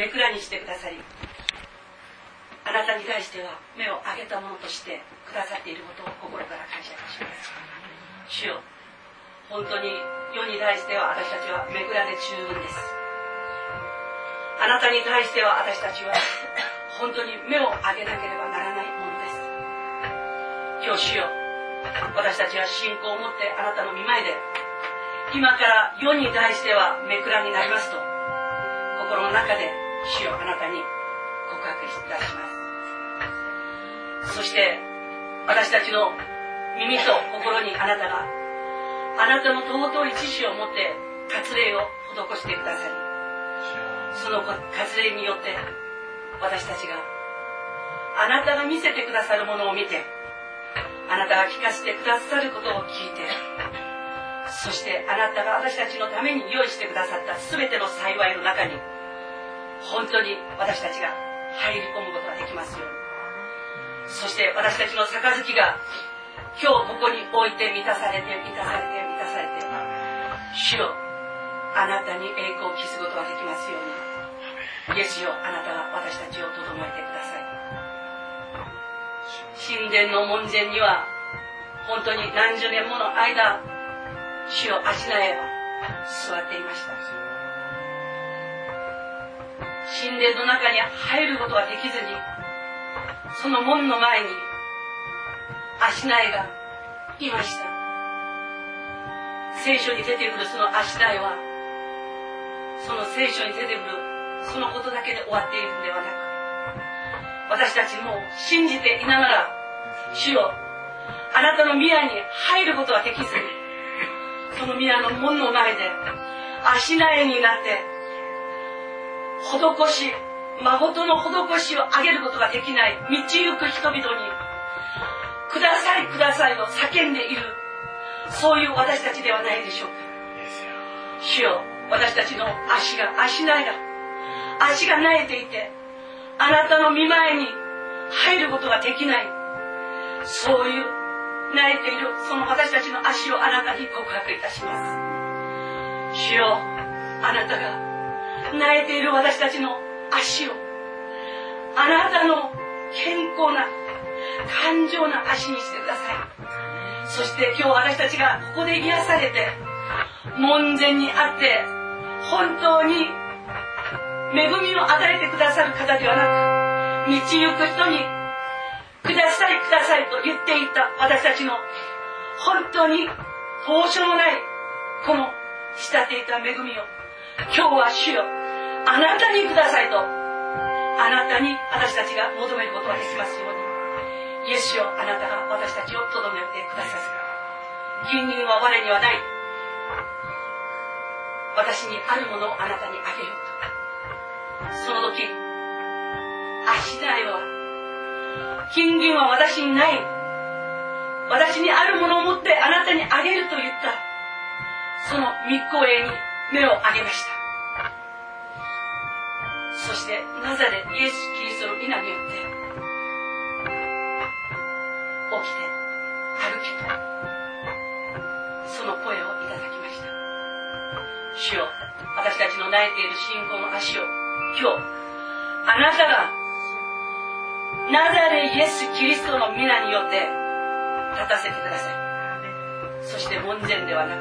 めくらにしてくださりあなたに対しては目を上げたものとしてくださっていることを心から感謝いたします。主よ本当に世に対しては私たちはめくらで十分です。あなたに対しては私たちは 本当に目を上げなければならないものです。今日主よ私たちは信仰を持ってあなたの見舞いで今から世に対してはめくらになりますと心の中で主よあなたに告白いたします。そして私たちの耳と心にあなたがあなたの尊い知識を持って割礼を施してくださりその割礼によって私たちがあなたが見せてくださるものを見てあなたが聞かせてくださることを聞いてそしてあなたが私たちのために用意してくださった全ての幸いの中に本当に私たちが入り込むことができますように。そして私たちの杯が今日ここに置いて満たされて満たされて満たされて主よあなたに栄光を期すことができますように。イエスよあなたが私たちを整えてください。神殿の門前には本当に何十年もの間主よ足苗は座っていました。神殿の中に入ることができずにその門の前に足苗がいました。聖書に出てくるその足苗はその聖書に出てくるそのことだけで終わっているのではなく私たちも信じていながら主よあなたの宮に入ることができずにその宮の門の前で足苗になって施し誠の施しをあげることができない道行く人々にくださいくださいと叫んでいるそういう私たちではないでしょうか。主よ私たちの足が足苗が足が苗えていてあなたの見前に入ることができない。そういう苗えているその私たちの足をあなたに告白いたします。主よあなたが苗えている私たちの足をあなたの健康な感情な足にしてください。そして今日私たちがここで癒されて門前にあって本当に恵みを与えてくださる方ではなく道行く人にくださいくださいと言っていた私たちの本当にどうしようもないこの仕立ていた恵みを今日は主よあなたにくださいと。あなたに私たちが求めることができますように。イエスよあなたが私たちをとどめてくださる金銀は我にはない。私にあるものをあなたにあげようと。その時足苗は金銀は私にない。私にあるものを持ってあなたにあげると言った。その密航へに目を上げました。そしてなぜでイエス・キリストの皆によって起きて歩けとその声をいただきました。主よ私たちの泣いている信仰の足を今日あなたがなぜでイエス・キリストの皆によって立たせてください。そして門前ではなく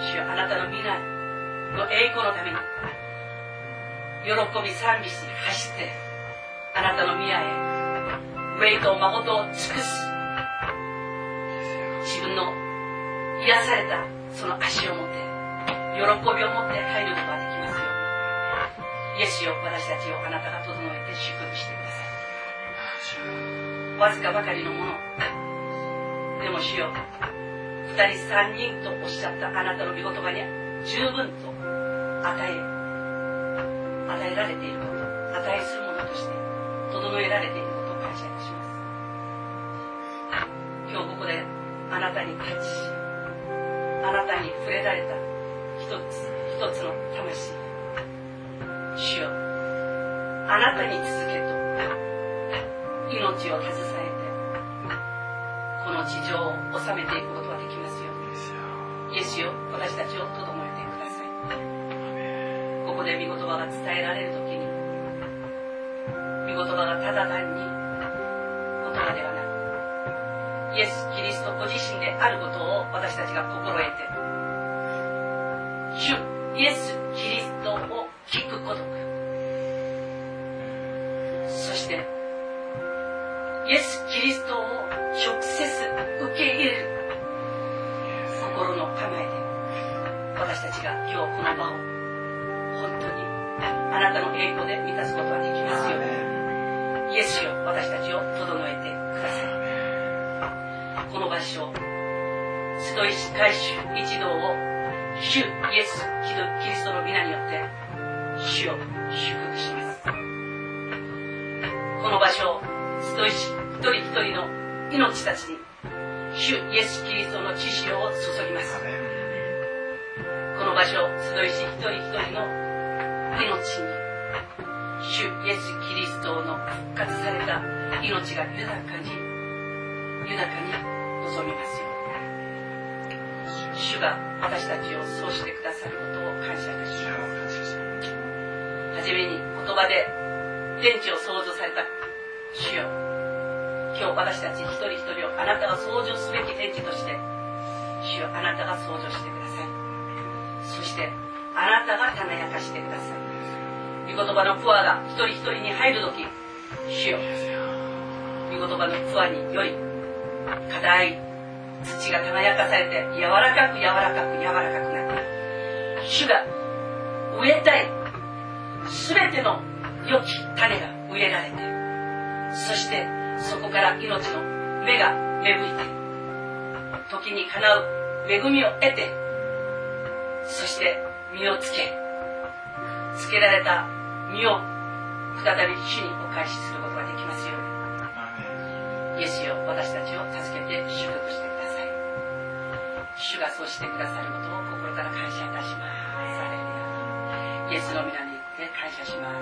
主よあなたの皆の栄光のために喜び賛美し走ってあなたの宮へウェイと誠を尽くす。自分の癒されたその足を持って喜びを持って入ることができますように。イエスよ私たちをあなたが整えて祝福してください。わずかばかりのものでも主よ二人三人とおっしゃったあなたの御言葉に十分と与え与えられていること値するものとして整えられていることを感謝いたします今日ここであなたにタッチしあなたに触れられた一つ一つの魂主よあなたに続けと。命を携えてこの地上を治めていくことができますように。イエスよ。私たちをこで御言葉が伝えられる時に御言葉がただ単に言葉ではなくイエス・キリストご自身であることを私たちが心得て主イエス・キリストを聞くこと。私たちを整えてくださいこの場所ストイシ回収一同を主イエスキリストの皆によって主を祝福します。この場所をストイシ一人一人の命たちに主イエス・キリストの知識を注ぎます。この場所集いし一人一人の命に主イエス・キリストの復活された命が豊かに豊かに望みますように。主が私たちをそうしてくださることを感謝いたします。はじめに言葉で天地を創造された主よ。今日私たち一人一人をあなたが創造すべき天地として主よあなたが創造してください。そしてあなたが種明かしてください。御言葉のプアが一人一人に入る時主よ。御言葉のプアにより硬い土が種明かされて柔らかく柔らかく柔らかくなって主が植えたい全ての良き種が植えられてそしてそこから命の芽が芽吹いて時にかなう恵みを得てそして実をつけつけられた身を再び主にお返しすることができますように。イエスよ私たちを助けて祝福してください。主がそうしてくださることを心から感謝いたします。イエスの皆によって感謝します。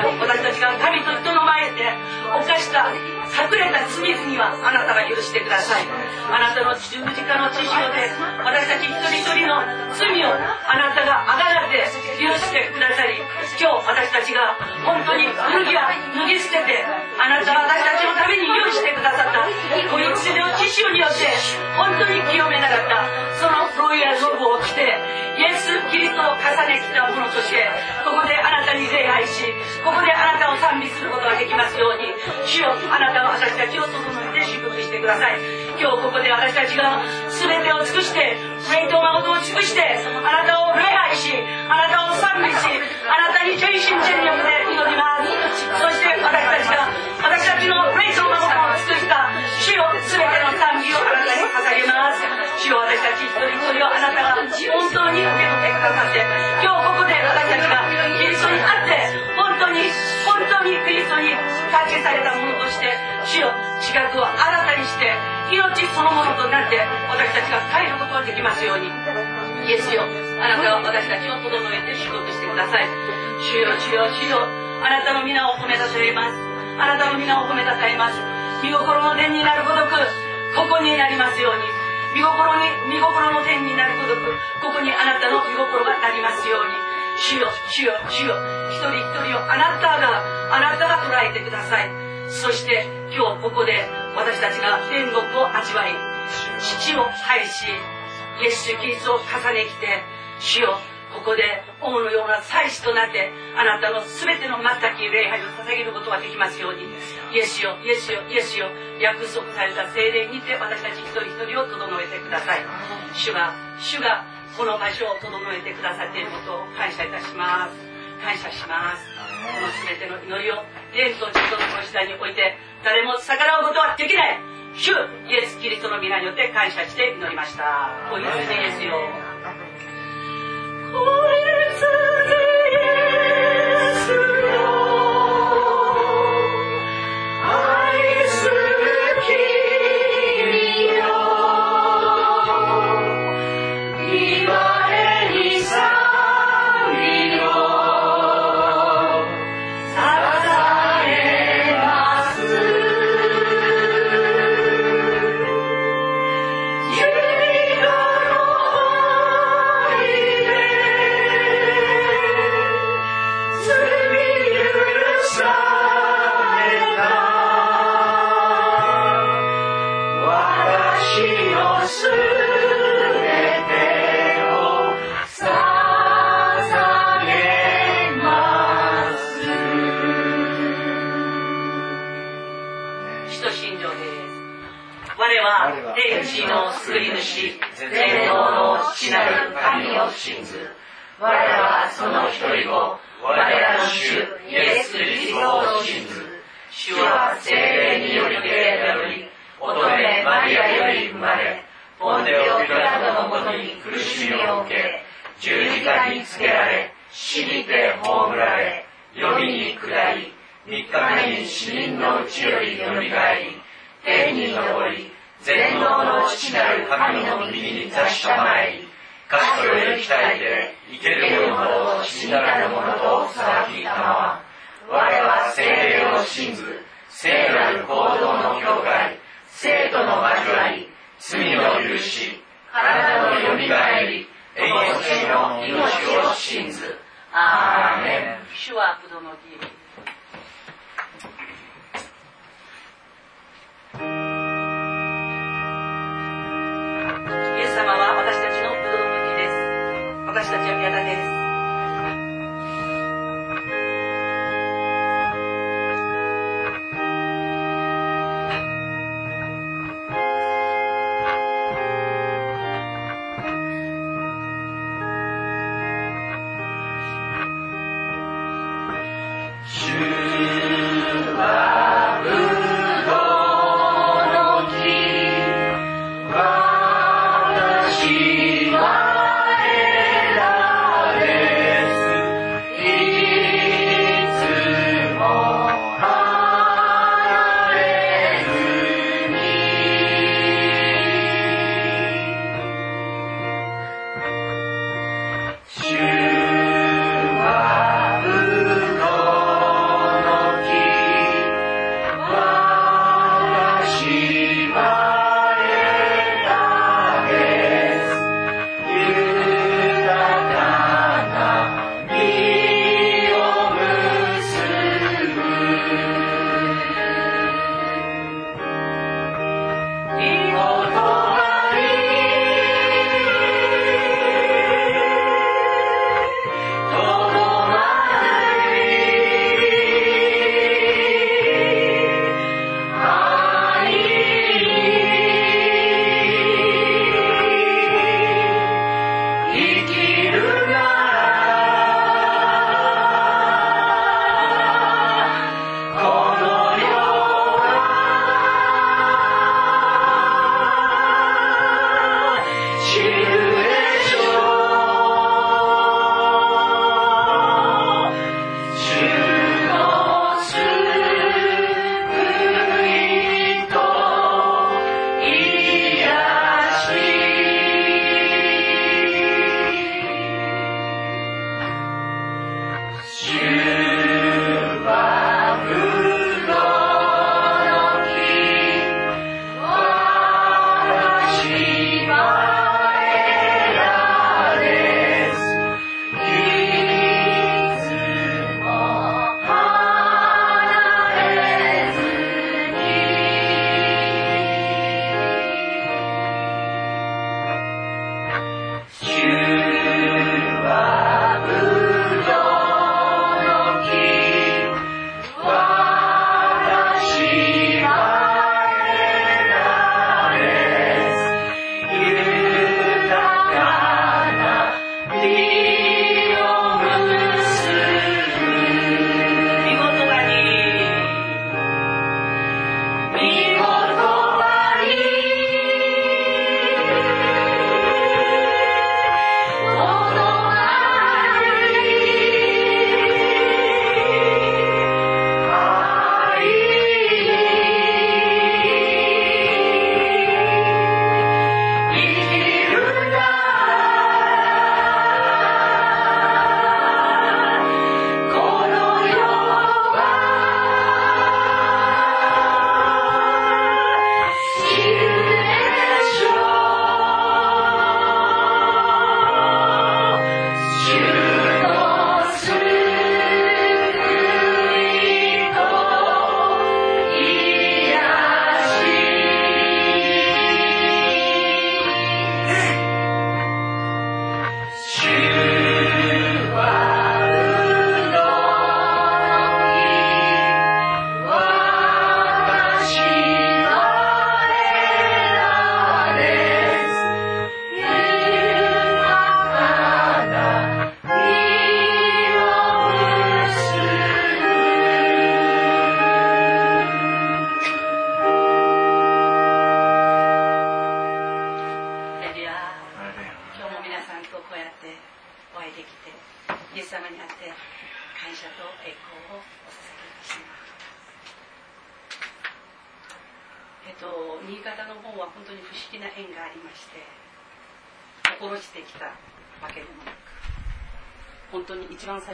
私たちが神と人の前で犯した隠れた罪々はあなたが許してください。あなたの十字架の血潮で私たち一人一人の罪をあなたがあがらて許してくださり今日私たちが本当に古着は脱ぎ捨ててあなたが私たちのために用意してくださった。この薬の血潮によって本当に清めなかった。そのロイヤルロブを着てイエス・キリストを重ねてきたものとしてここであなたに礼拝しここであなたを賛美することができますように主よあなたは私たちを整えて祝福してください。今日ここで私たちが全てを尽くして霊と誠を尽くしてあなたを礼拝しあなたを賛美しあなたに全身全力で祈ります。そして私たちが私たちの霊と誠を尽くした主よ全ての賛美をあなたに捧げます主よ私たち一人一人をあなたが本当に受け取ってくださって今日ここで私たちがキリストにあって本当に本当にキリストに関係されたものとして主よ自覚を新たにして命そのものとなって私たちが帰ることができますようにイエスよあなたは私たちを整えて祝福してください主よ主よ主よあなたの皆を褒めたたえますあなたの皆を褒めたたえます。見心の天になるごとくここになりますように。見心に見心の天になるごとくここにあなたの見心がなりますように。主よ主よ主よ。一人一人をあなたがあなたが捉えてください。そして今日ここで私たちが天国を味わい父を拝しイエス・キリストを重ねきて主よここで王のような祭司となってあなたの全ての全き礼拝を捧げることができますようにイエスよイエスよイエスよ約束された精霊にて私たち一人一人を整えてください。主が主がこの場所を整えてくださっていることを感謝いたします。感謝します。この全ての祈りを天と地との時代において誰も逆らうことはできない。主イエス・キリストの皆によって感謝して祈りました。こういうイエスよ。我。て葬られ黄泉に下り三日目に死人のうちよりよみがえり天に昇り全能の父なる神の右に座したまえり神とより鍛えて生ける者と死んだる者と裁きたまわ我は精霊を信ず聖なる行動の教会生徒の交わり罪の許し体のよみがえり永遠アーメン主はブドの木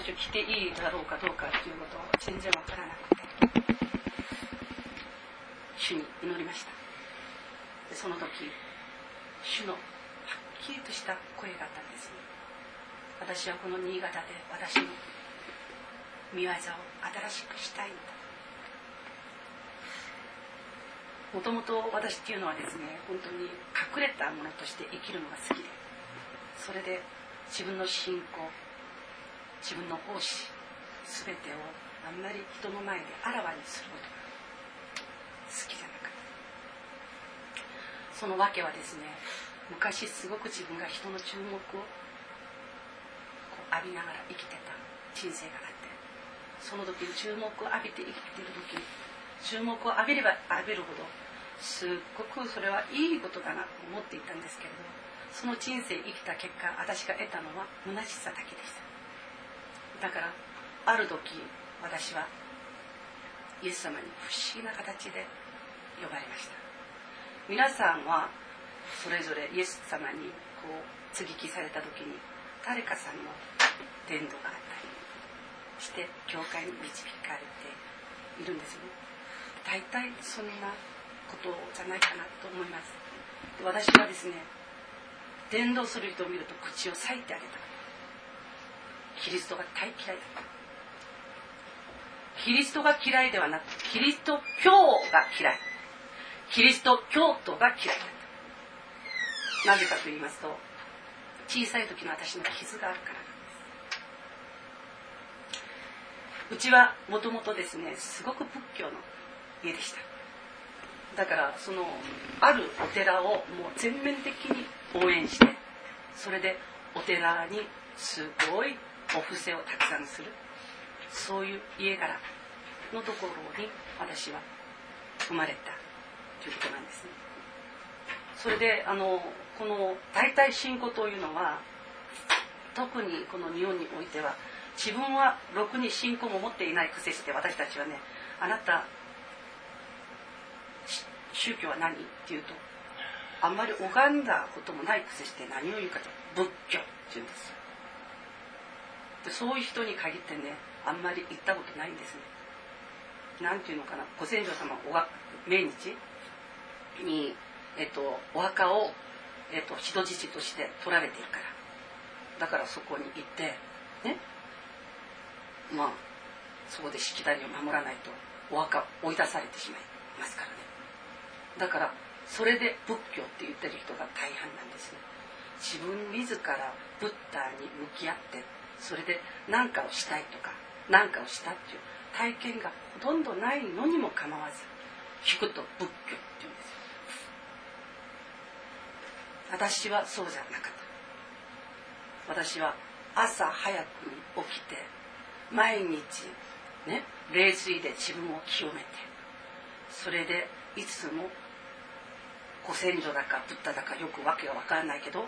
話を聞いいだろうかどうかっていうことを全然わからなくて主に祈りました。でその時主のはっきりとした声があったんです、ね、私はこの新潟で私の見業を新しくしたいんだ。もともと私っていうのはですね本当に隠れたものとして生きるのが好きでそれで自分の信仰自分の奉仕全てをあんまり人の前であらわにすることが好きじゃなかった。その訳はですね昔すごく自分が人の注目をこう浴びながら生きてた人生があってその時に注目を浴びて生きてる時注目を浴びれば浴びるほどすっごくそれはいいことだなと思っていたんですけれどその人生生きた結果私が得たのは虚しさだけでした。だからある時私はイエス様に不思議な形で呼ばれました。皆さんはそれぞれイエス様にこう接ぎ木された時に誰かさんの伝道があったりして教会に導かれているんですよね。大体そんなことじゃないかなと思います。私はですね伝道する人を見ると口を裂いてあげた。キリストが大嫌い。キリストが嫌いではなくキリスト教が嫌い。キリスト教徒が嫌い。だったなぜかと言いますと小さい時の私の傷があるから。うちはもともとですねすごく仏教の家でした。だからそのあるお寺をもう全面的に応援してそれでお寺にすごいお布施をたくさんする。そういう家柄のところに私は生まれたということなんですね。それであのこの大体信仰というのは特にこの日本においては自分はろくに信仰も持っていないくせして私たちはねあなた宗教は何っていうとあんまり拝んだこともないくせして何を言うかと仏教って言うんですそういう人に限ってねあんまり行ったことないんですね。何ていうのかなご先祖様おが命日に、えっと、お墓を、えっと、人質として取られているから。だからそこに行ってね。まあそこでしきたりを守らないとお墓追い出されてしまいますからね。だからそれで仏教って言ってる人が大半なんですね。自分自らブッダに向き合って。それで何かをしたいとか何かをしたっていう体験がほとんどないのにも構わず聞くと仏教って言うんです私はそうじゃなかった。私は朝早くに起きて毎日ね冷水で自分を清めてそれでいつもご先祖だかブッダだかよくわけがわからないけど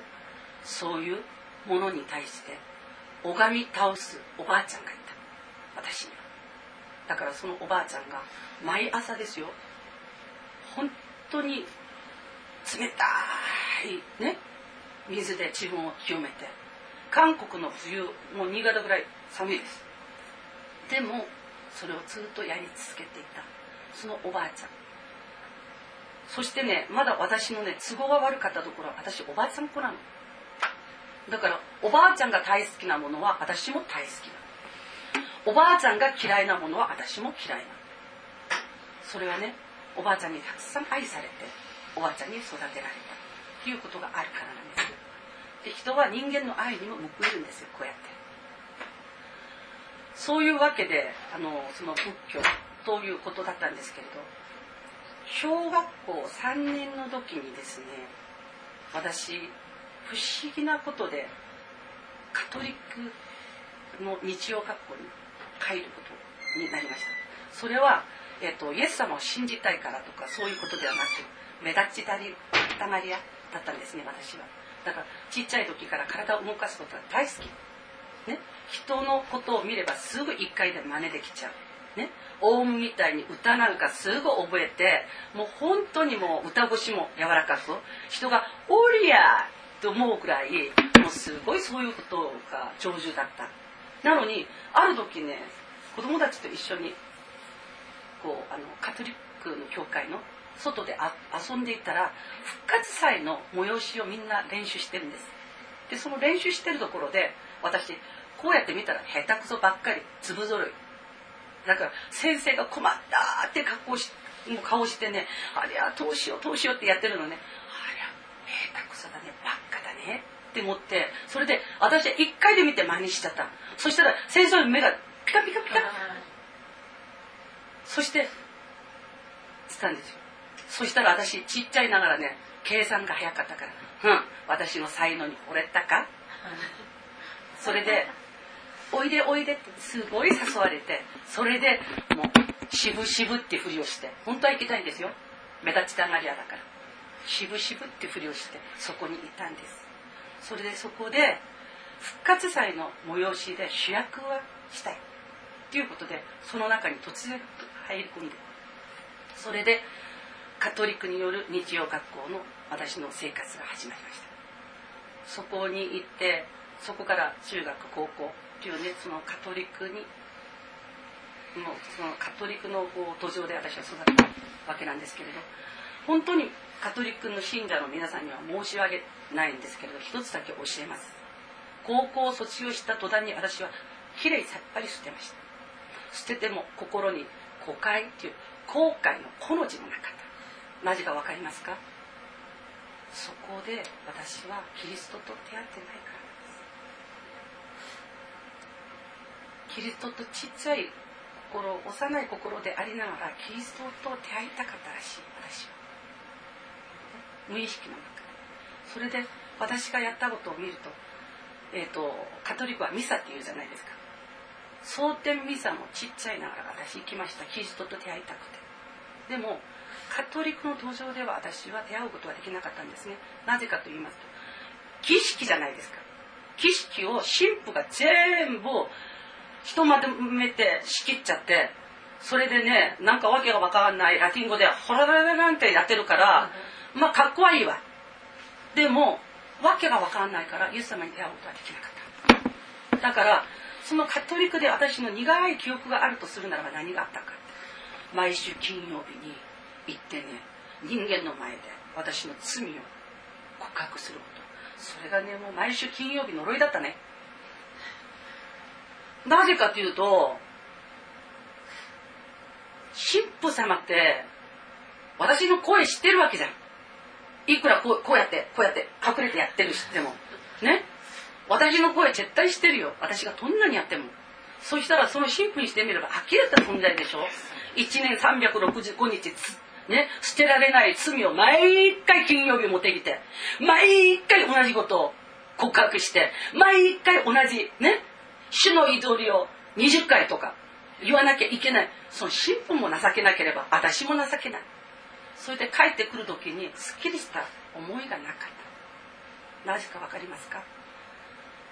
そういうものに対して拝み倒すおばあちゃんがいた。私には。だからそのおばあちゃんが毎朝ですよ。本当に冷たいね水で自分を清めて。韓国の冬もう新潟ぐらい寒いです。でもそれをずっとやり続けていた。そのおばあちゃん。そしてねまだ私のね都合が悪かったところは私おばあちゃん子なの。だからおばあちゃんが大好きなものは私も大好きな。おばあちゃんが嫌いなものは私も嫌いな。それはねおばあちゃんにたくさん愛されておばあちゃんに育てられた。ということがあるからなんですで人は人間の愛にも報いるんですよこうやって。そういうわけであのその仏教ということだったんですけれど小学校3年の時にですね私不思議なことでカトリックの日曜学校に帰ることになりました。それは、えっと、イエス様を信じたいからとかそういうことではなく目立ちたりたまり屋だったんですね私は。だからちっちゃい時から体を動かすことが大好き。ね。人のことを見ればすぐ一回で真似できちゃう。ね。オウムみたいに歌なんかすぐ覚えてもう本当にもう歌腰も柔らかく人が「おりゃ!」と思うくらいもうすごいそういうことが長寿だった。なのにある時ね子供たちと一緒にこうあのカトリックの教会の外であ遊んでいたら復活祭の催しをみんな練習してるんです。でその練習してるところで私こうやって見たら下手くそばっかり粒ぞろいだから先生が困ったって格好しもう顔してねありゃどうしようどうしようってやってるのねありゃ下手くそだねばっかだねって思ってそれで私は一回で見て真似しちゃった。そしたら先生の目がピカピカピカ。そしてつったんですよ。そしたら私ちっちゃいながらね計算が早かったから「うん私の才能に惚れたか?」それで「おいでおいで」ってすごい誘われてそれでもう渋々ってふりをして本当は行きたいんですよ。目立ちたがり屋だから。渋々ってふりをしてそこにいたんですそれでそこで復活祭の催しで主役はしたいということでその中に突然入り込んでそれでカトリックによる日曜学校の私の生活が始まりました。そこに行ってそこから中学高校っていうねそのカトリックにもうそのカトリックの途上で私は育ったわけなんですけれど本当にカトリックの信者の皆さんには申し訳ないんですけれど一つだけ教えます。高校を卒業した途端に私はきれいさっぱり捨てました。捨てても心に誤解っていう後悔の「こ」の字もなかったなぜか分かりますか？そこで私はキリストと出会ってないからです。キリストとちっちゃい心幼い心でありながらキリストと出会いたかったらしい。私は無意識の中。でそれで私がやったことを見ると,、えーと、カトリックはミサっていうじゃないですか。蒼天ミサもちっちゃいながら私行きました。キリストと出会いたくて。でもカトリックの登場では私は出会うことはできなかったんですね。なぜかと言いますと儀式じゃないですか。儀式を神父が全部ひとまとめて仕切っちゃってそれでねなんかわけがわからないラティン語でホラララなんてやってるからまあかっこはいいわ。でもわけがわからないからイエス様に出会うことはできなかった。だからそのカトリックで私の苦い記憶があるとするならば何があったか毎週金曜日に行ってね人間の前で私の罪を告白すること。それがねもう毎週金曜日呪いだったね。なぜかというと神父様って私の声知ってるわけじゃん。いくらこうこうやってこうやって隠れてやってる知っても。ね？私の声絶対知ってるよ。私がどんなにやっても。そしたらその神父にしてみれば呆れた存在でしょ？1年365日ね、捨てられない罪を毎回金曜日持ってきて、毎回同じことを告白して、毎回同じ、ね、主の祈りを20回とか言わなきゃいけない。その神父も情けなければ、私も情けない。それで帰ってくる時に、すっきりした思いがなかった。なぜかわかりますか？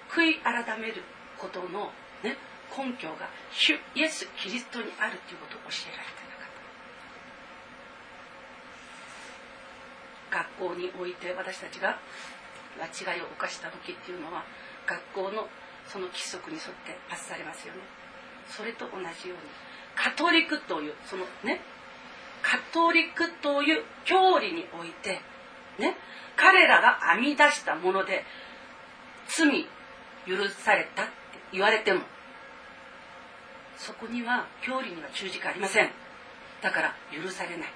悔い改めることの、ね、根拠が、主イエス・キリストにあるということを教えられてなかった。学校において私たちが間違いを犯した時っていうのは学校のその規則に沿って罰されますよねそれと同じようにカトリックというそのねカトリックという教理においてね彼らが編み出したもので罪許されたって言われてもそこには教理には忠実ありません。だから許されない。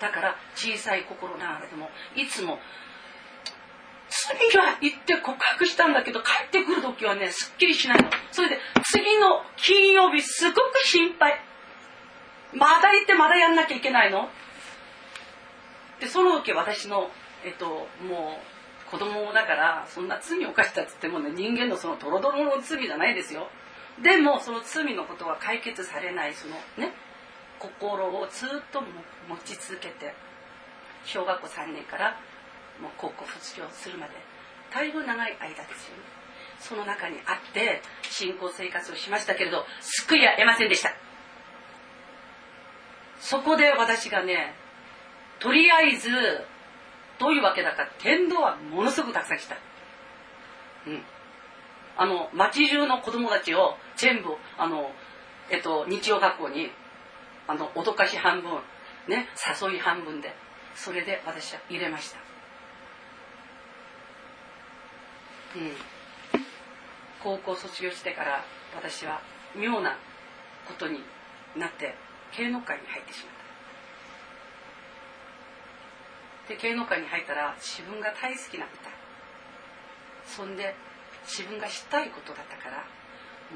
だから小さい心ながらでもいつも次は行って告白したんだけど帰ってくる時はねすっきりしないの。それで次の金曜日すごく心配。まだ行ってまだやんなきゃいけないの？でその時私のえっともう子供だからそんな罪を犯したっつってもね人間のそのドロドロの罪じゃないですよ。でもその罪のことは解決されないそのね心をずっと持ち続けて小学校3年からもう高校卒業するまでだいぶ長い間ですよね。その中にあって信仰生活をしましたけれど救いは得ませんでした。そこで私がねとりあえずどういうわけだか天童はものすごくたくさん来た。うん。あの町中の子供たちを全部あのえっと日曜学校にあの脅かし半分ね誘い半分でそれで私は入れました。うん。高校卒業してから私は妙なことになって芸能界に入ってしまった。で芸能界に入ったら自分が大好きな歌。そんで自分がしたいことだったから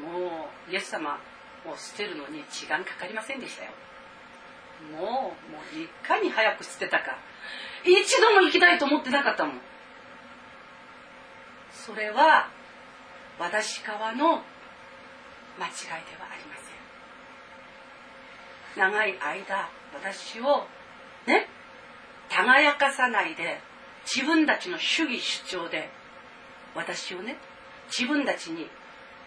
もうイエス様を捨てるのに時間かかりませんでしたよ。もうもういかに早く捨てたか。一度も行きたいと思ってなかったもん。それは私側の間違いでは長い間私をね輝かさないで自分たちの主義主張で私をね自分たちに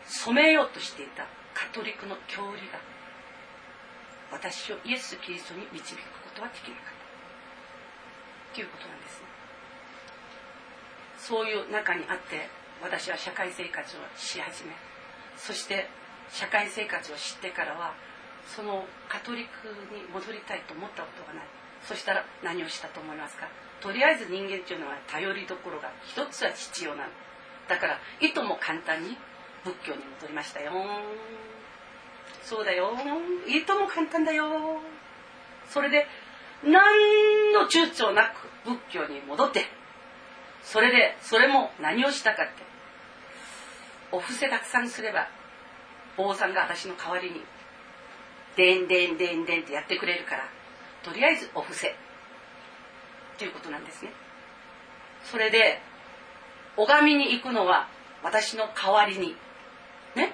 染めようとしていたカトリックの教理が私をイエス・キリストに導くことはできなかった。ということなんですね。そういう中にあって私は社会生活をし始めそして社会生活を知ってからはそのカトリックに戻りたいと思ったことがない。そしたら何をしたと思いますか？とりあえず人間っていうのは頼りどころが一つは必要なの。だからいとも簡単に仏教に戻りましたよ。そうだよ。いとも簡単だよ。それで何の躊躇なく仏教に戻ってそれでそれも何をしたかってお布施たくさんすれば坊さんが私の代わりにでんでんでんでんってやってくれるからとりあえずお布施。っていうことなんですね。それで拝みに行くのは私の代わりにね？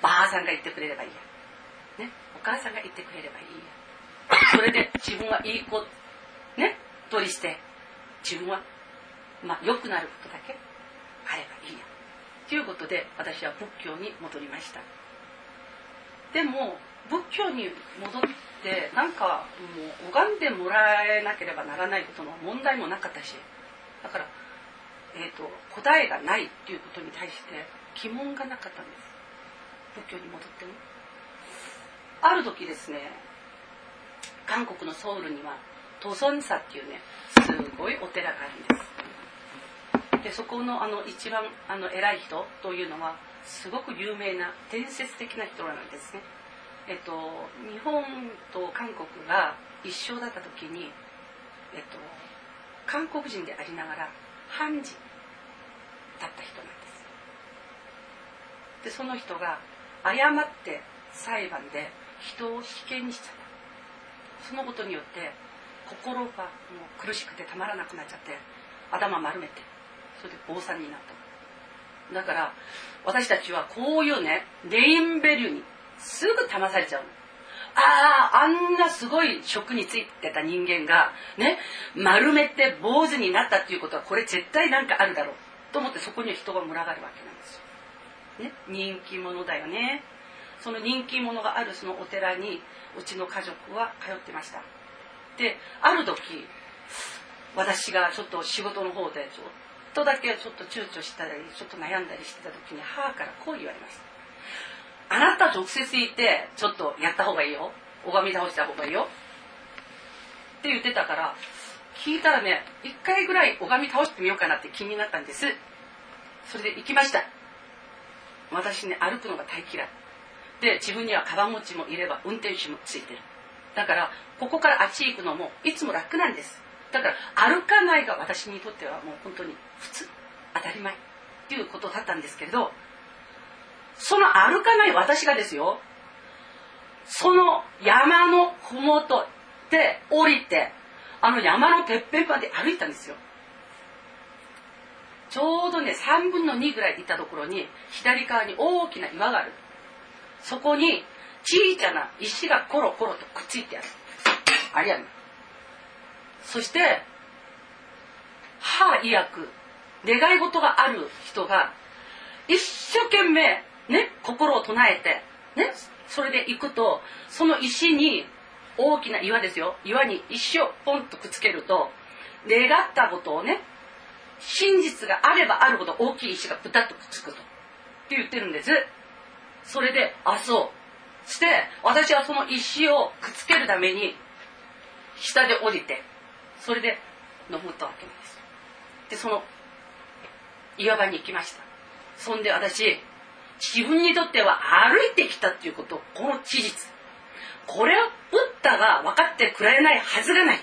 ばあさんが言ってくれればいいや、ね、お母さんが言ってくれればいいや。それで自分はいい子ね？取りして自分はまあ良くなることだけあればいいや。ということで私は仏教に戻りました。でも仏教に戻ってなんかもう拝んでもらえなければならないことの問題もなかったしだからえーと、答えがないっていうことに対して疑問がなかったんです。仏教に戻ってもある時ですね韓国のソウルにはトソンサっていうねすごいお寺があるんです。でそこのあの一番あの偉い人というのはすごく有名な伝説的な人なんですね。えっと日本と韓国が一緒だった時にえっと韓国人でありながら判事だった人なんです。でその人が誤って裁判で人を死刑にしちゃった。そのことによって心がもう苦しくてたまらなくなっちゃって頭丸めてそれで坊さんになった。だから私たちはこういうねレインベリューにすぐ騙されちゃうああ、あんなすごい職についてた人間が、ね、丸めて坊主になったっていうことは、これ絶対なんかあるだろう。と思ってそこには人が群がるわけなんですよ。ね、人気者だよね。その人気者があるそのお寺に、うちの家族は通ってました。で、ある時、私がちょっと仕事の方でちょっとだけちょっと躊躇したり、ちょっと悩んだりしてた時に母からこう言われました。あなた直接行ってちょっとやった方がいいよ。拝み倒した方がいいよ。って言ってたから聞いたらね一回ぐらい拝み倒してみようかなって気になったんです。それで行きました。私ね歩くのが大嫌い。で自分にはカバン持ちもいれば運転手もついてる。だからここからあっち行くのもいつも楽なんです。だから歩かないが私にとってはもう本当に普通。当たり前。っていうことだったんですけれどその歩かない私がですよ、その山のふもとで降りて、あの山のてっぺんまで歩いたんですよ。ちょうどね、3分の2ぐらい行ったところに、左側に大きな岩がある。そこに、小さな石がコロコロとくっついてある。ありやん。そして、母曰く、願い事がある人が、一生懸命ね、心を唱えて、ね、それで行くと、その石に、大きな岩ですよ。岩に石をポンとくっつけると、願ったことをね、真実があればあるほど大きい石がブタッとくっつくと。って言ってるんです。それで、あ、そう。して、私はその石をくっつけるために、下で降りて、それで登ったわけなんです。で、その岩場に行きました。そんで私、自分にとっては歩いてきたっていうことこの事実。これをブッダが分かってくれないはずがない。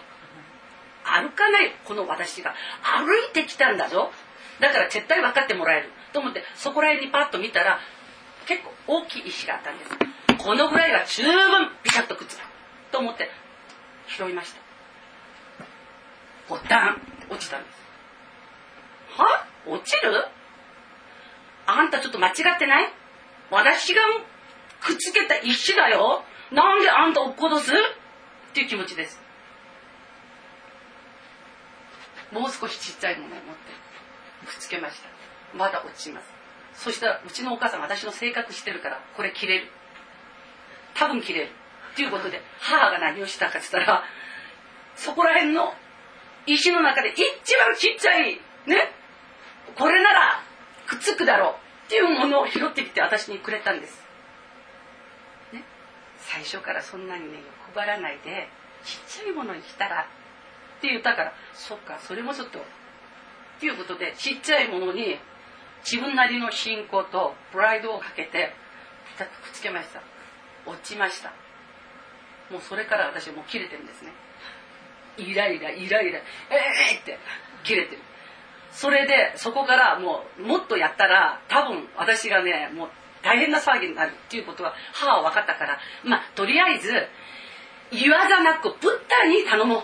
歩かないこの私が。歩いてきたんだぞ。だから絶対分かってもらえる。と思ってそこら辺にパッと見たら結構大きい石があったんです。このぐらいが十分ビシャッとくっつく。と思って拾いました。ボタン落ちたんです。は？落ちる？あんたちょっと間違ってない？私がくっつけた石だよ。なんであんた落っことす？っていう気持ちです。もう少しちっちゃいものを持ってくっつけました。まだ落ちます。そしたらうちのお母さん私の性格してるからこれ切れる。多分切れる。っていうことで母が何をしたかっつったらそこら辺の石の中で一番ちっちゃいね。これならくっつくだろうっていうものを拾ってきて私にくれたんです、ね、最初からそんなにね欲張らないでちっちゃいものにしたらって言ったからそっかそれもちょっとっていうことでちっちゃいものに自分なりの信仰とプライドをかけてピタッとくっつけました。落ちました。もうそれから私はもう切れてるんですね。イライライライラええー、って切れてる。それでそこからもうもっとやったら多分私がねもう大変な騒ぎになるっていうことは母は分かったからまあとりあえず岩ざなくブッダに頼もう。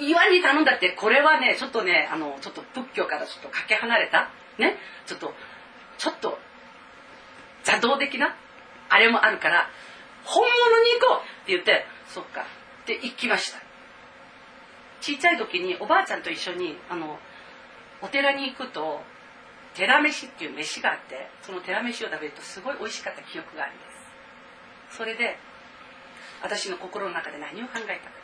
岩に頼んだってこれはねちょっとねあのちょっと仏教からちょっとかけ離れたねちょっとちょっと邪道的なあれもあるから本物に行こうって言ってそっかって行きました。小さい時におばあちゃんと一緒にあのお寺に行くと寺飯っていう飯があってその寺飯を食べるとすごい美味しかった記憶があるんです。それで私の心の中で何を考えたか。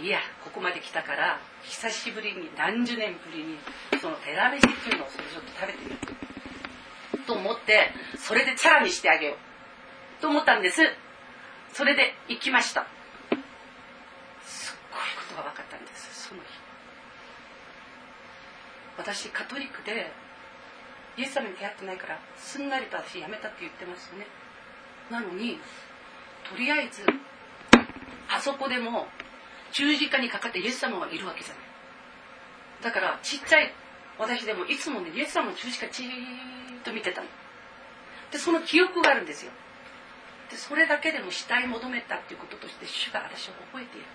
いやここまで来たから久しぶりに何十年ぶりにその寺飯っていうのをそれちょっと食べてみると思ってそれでチャラにしてあげよう。と思ったんです。それで行きましたすっごいことが分かったんですその日私カトリックでイエス様に出会ってないからすんなりと私やめたって言ってますよね。なのにとりあえずあそこでも十字架にかかってイエス様がいるわけじゃない。だからちっちゃい私でもいつもねイエス様の十字架じーっと見てたの。でその記憶があるんですよ。でそれだけでも死体求めたっていうこととして主が私を覚えている。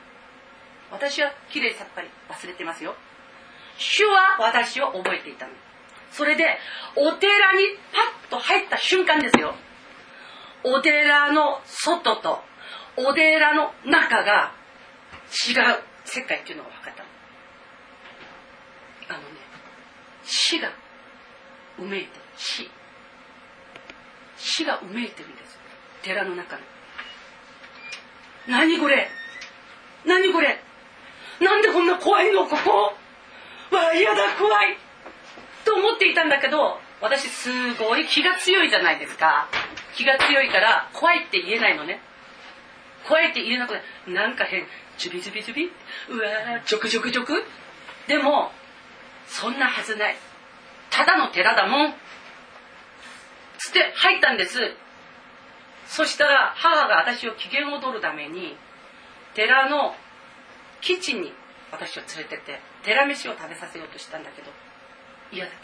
私はきれいさっぱり忘れてますよ。主は私を覚えていたの。それでお寺にパッと入った瞬間ですよ。お寺の外とお寺の中が違う世界っていうのが分かったあのね死がうめいてる死。死がうめいてるんです寺の中の。何これ？何これ？なんでこんな怖いの？ここ？わ嫌だ怖い。と思っていたんだけど私すごい気が強いじゃないですか。気が強いから怖いって言えないのね。怖いって言えなくてなんか変。ジュビジュビジュビ。うわージョクジョクジョクでもそんなはずない。ただの寺だもん。つって入ったんです。そしたら母が私を機嫌を取るために寺のキッチンに私を連れてて寺飯を食べさせようとしたんだけど嫌だったん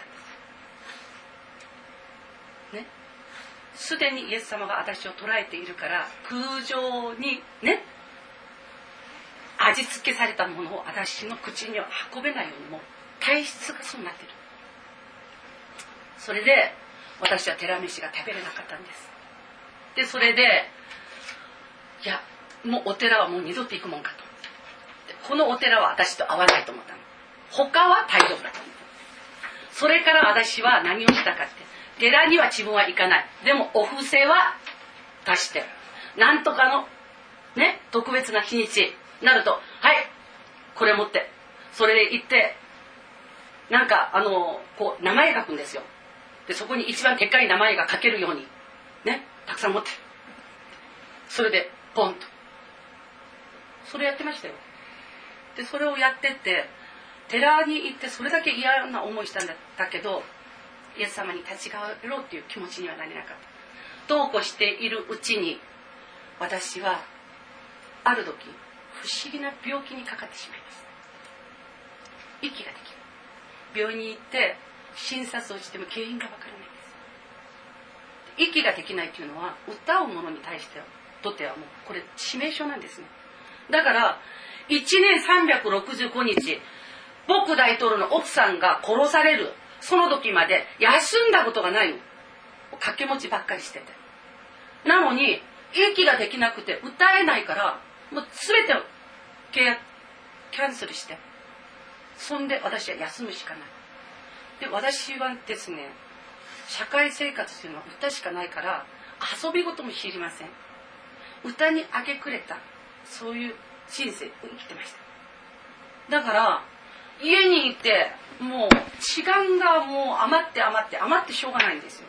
です。ね。すでにイエス様が私を捉えているから空上にね味付けされたものを私の口には運べないようにも体質がそうなってる。それで私は寺飯が食べれなかったんです。でそれでいやもうお寺はもう二度と行くもんかと。このお寺は私と合わないと思ったの他は大丈夫だと思ったそれから私は何をしたかって寺には自分は行かないでもお布施は出してなんとかのね特別な日にちなると、はい、これ持って、それで行って、なんか、あの、こう、名前書くんですよ。で、そこに一番でっかい名前が書けるように、ね、たくさん持って。それで、ポンと。それやってましたよ。で、それをやってって、寺に行ってそれだけ嫌な思いしたんだけど、イエス様に立ち返ろうっていう気持ちにはなれなかった。どうこうしているうちに、私はある時不思議な病気にかかってしまいます。息ができる病院に行って診察をしても原因がわからないです。息ができないというのは歌う者に対してはとってはもうこれ致命傷なんですね。だから1年365日僕大統領の奥さんが殺される。その時まで休んだことがないの。掛け持ちばっかりしてて。なのに息ができなくて歌えないからもう全てをキャンセルして。そんで私は休むしかない。で私はですね社会生活というのは歌しかないから遊び事も知りません。歌に明け暮れた。そういう人生を生きてました。だから家にいてもう時間がもう余って余って余ってしょうがないんですよ。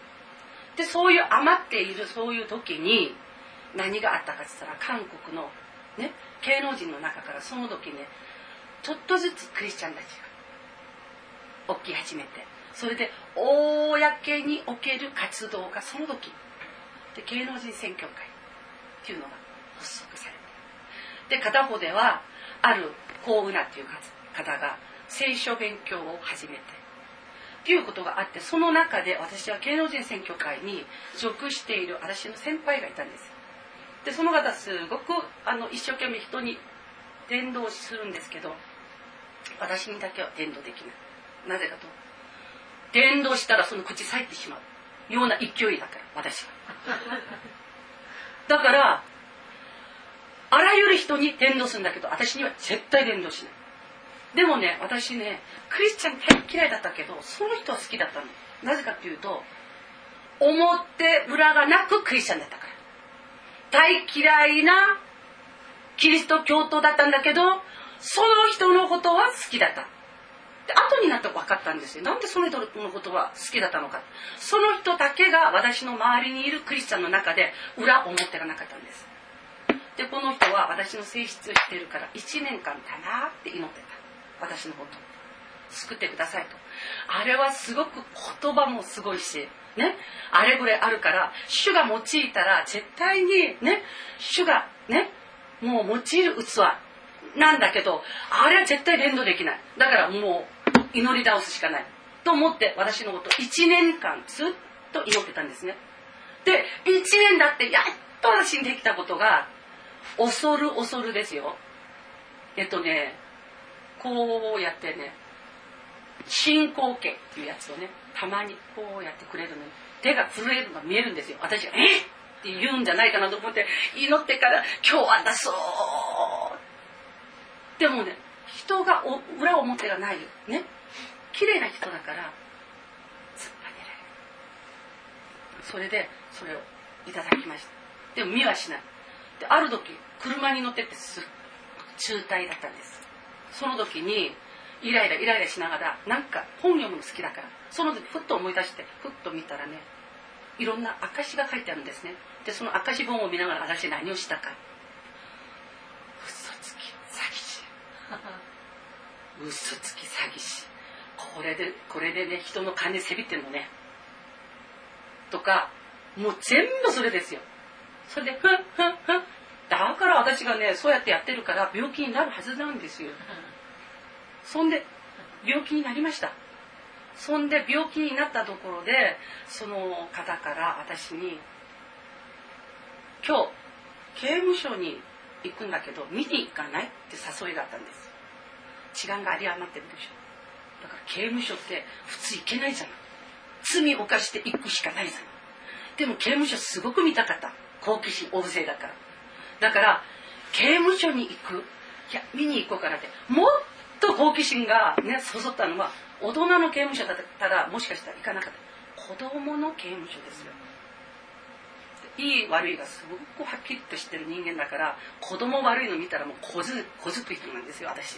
でそういう余っているそういう時に何があったかって言ったら韓国のね芸能人の中からその時ねちょっとずつクリスチャンたちが起き始めてそれで公における活動がその時。で芸能人選挙会っていうのが発足されて。で片方ではある幸運なっていう方が聖書勉強を始めてっていうことがあってその中で私は芸能人選挙会に属している私の先輩がいたんです。でその方すごくあの一生懸命人に伝道するんですけど私にだけは伝道できない。なぜかと。伝道したらその口裂いてしまう。ような勢いだから私は。だからあらゆる人に伝道するんだけど私には絶対伝道しない。でもね私ねクリスチャン大嫌いだったけどその人は好きだったの。なぜかっていうと表裏がなくクリスチャンだったから。大嫌いなキリスト教徒だったんだけどその人のことは好きだった。で後になって分かったんですよ。なんでその人のことは好きだったのか。その人だけが私の周りにいるクリスチャンの中で裏表がなかったんです。でこの人は私の性質を知ってるから1年間かなって祈ってた。私のこと救ってくださいと。あれはすごく言葉もすごいしねあれぐらいあるから主が用いたら絶対にね主がねもう用いる器なんだけどあれは絶対連動できない。だからもう祈り倒すしかない。と思って私のこと1年間ずっと祈ってたんですね。で1年だってやっと私にできたことが恐る恐るですよ。えっとねこうやってね進行形っていうやつをねたまにこうやってくれるのに手が震えるのが見えるんですよ。私が「えっ!」って言うんじゃないかなと思って祈ってから「今日はだそう」でもね人が裏表がないね。綺麗な人だから突っ張れるそれでそれをいただきました。でも見はしない。ある時車に乗っててすっ渋滞だったんです。その時にイライライライラしながらなんか本読むの好きだからその時ふっと思い出してふっと見たらねいろんな証が書いてあるんですね。でその証本を見ながら私何をしたか。嘘つき詐欺師。嘘つき詐欺師。これでこれでね人の金せびってんのね。とかもう全部それですよ。それでふんふんふん。だから私がねそうやってやってるから病気になるはずなんですよ。そんで病気になりました。そんで病気になったところでその方から私に「今日刑務所に行くんだけど見に行かない?」って誘いがあったんです。時間が有り余ってるでしょ。だから刑務所って普通行けないじゃない。罪を犯して行くしかないじゃない。でも刑務所すごく見たかった。好奇心旺盛だから。だから刑務所に行く。いや見に行こうかなって。もっと好奇心がねそそったのは大人の刑務所だったらもしかしたら行かなかった。子供の刑務所ですよ。いい悪いがすごくはっきりとしてる人間だから子供悪いの見たらもう小ず小ずく人なんですよ私。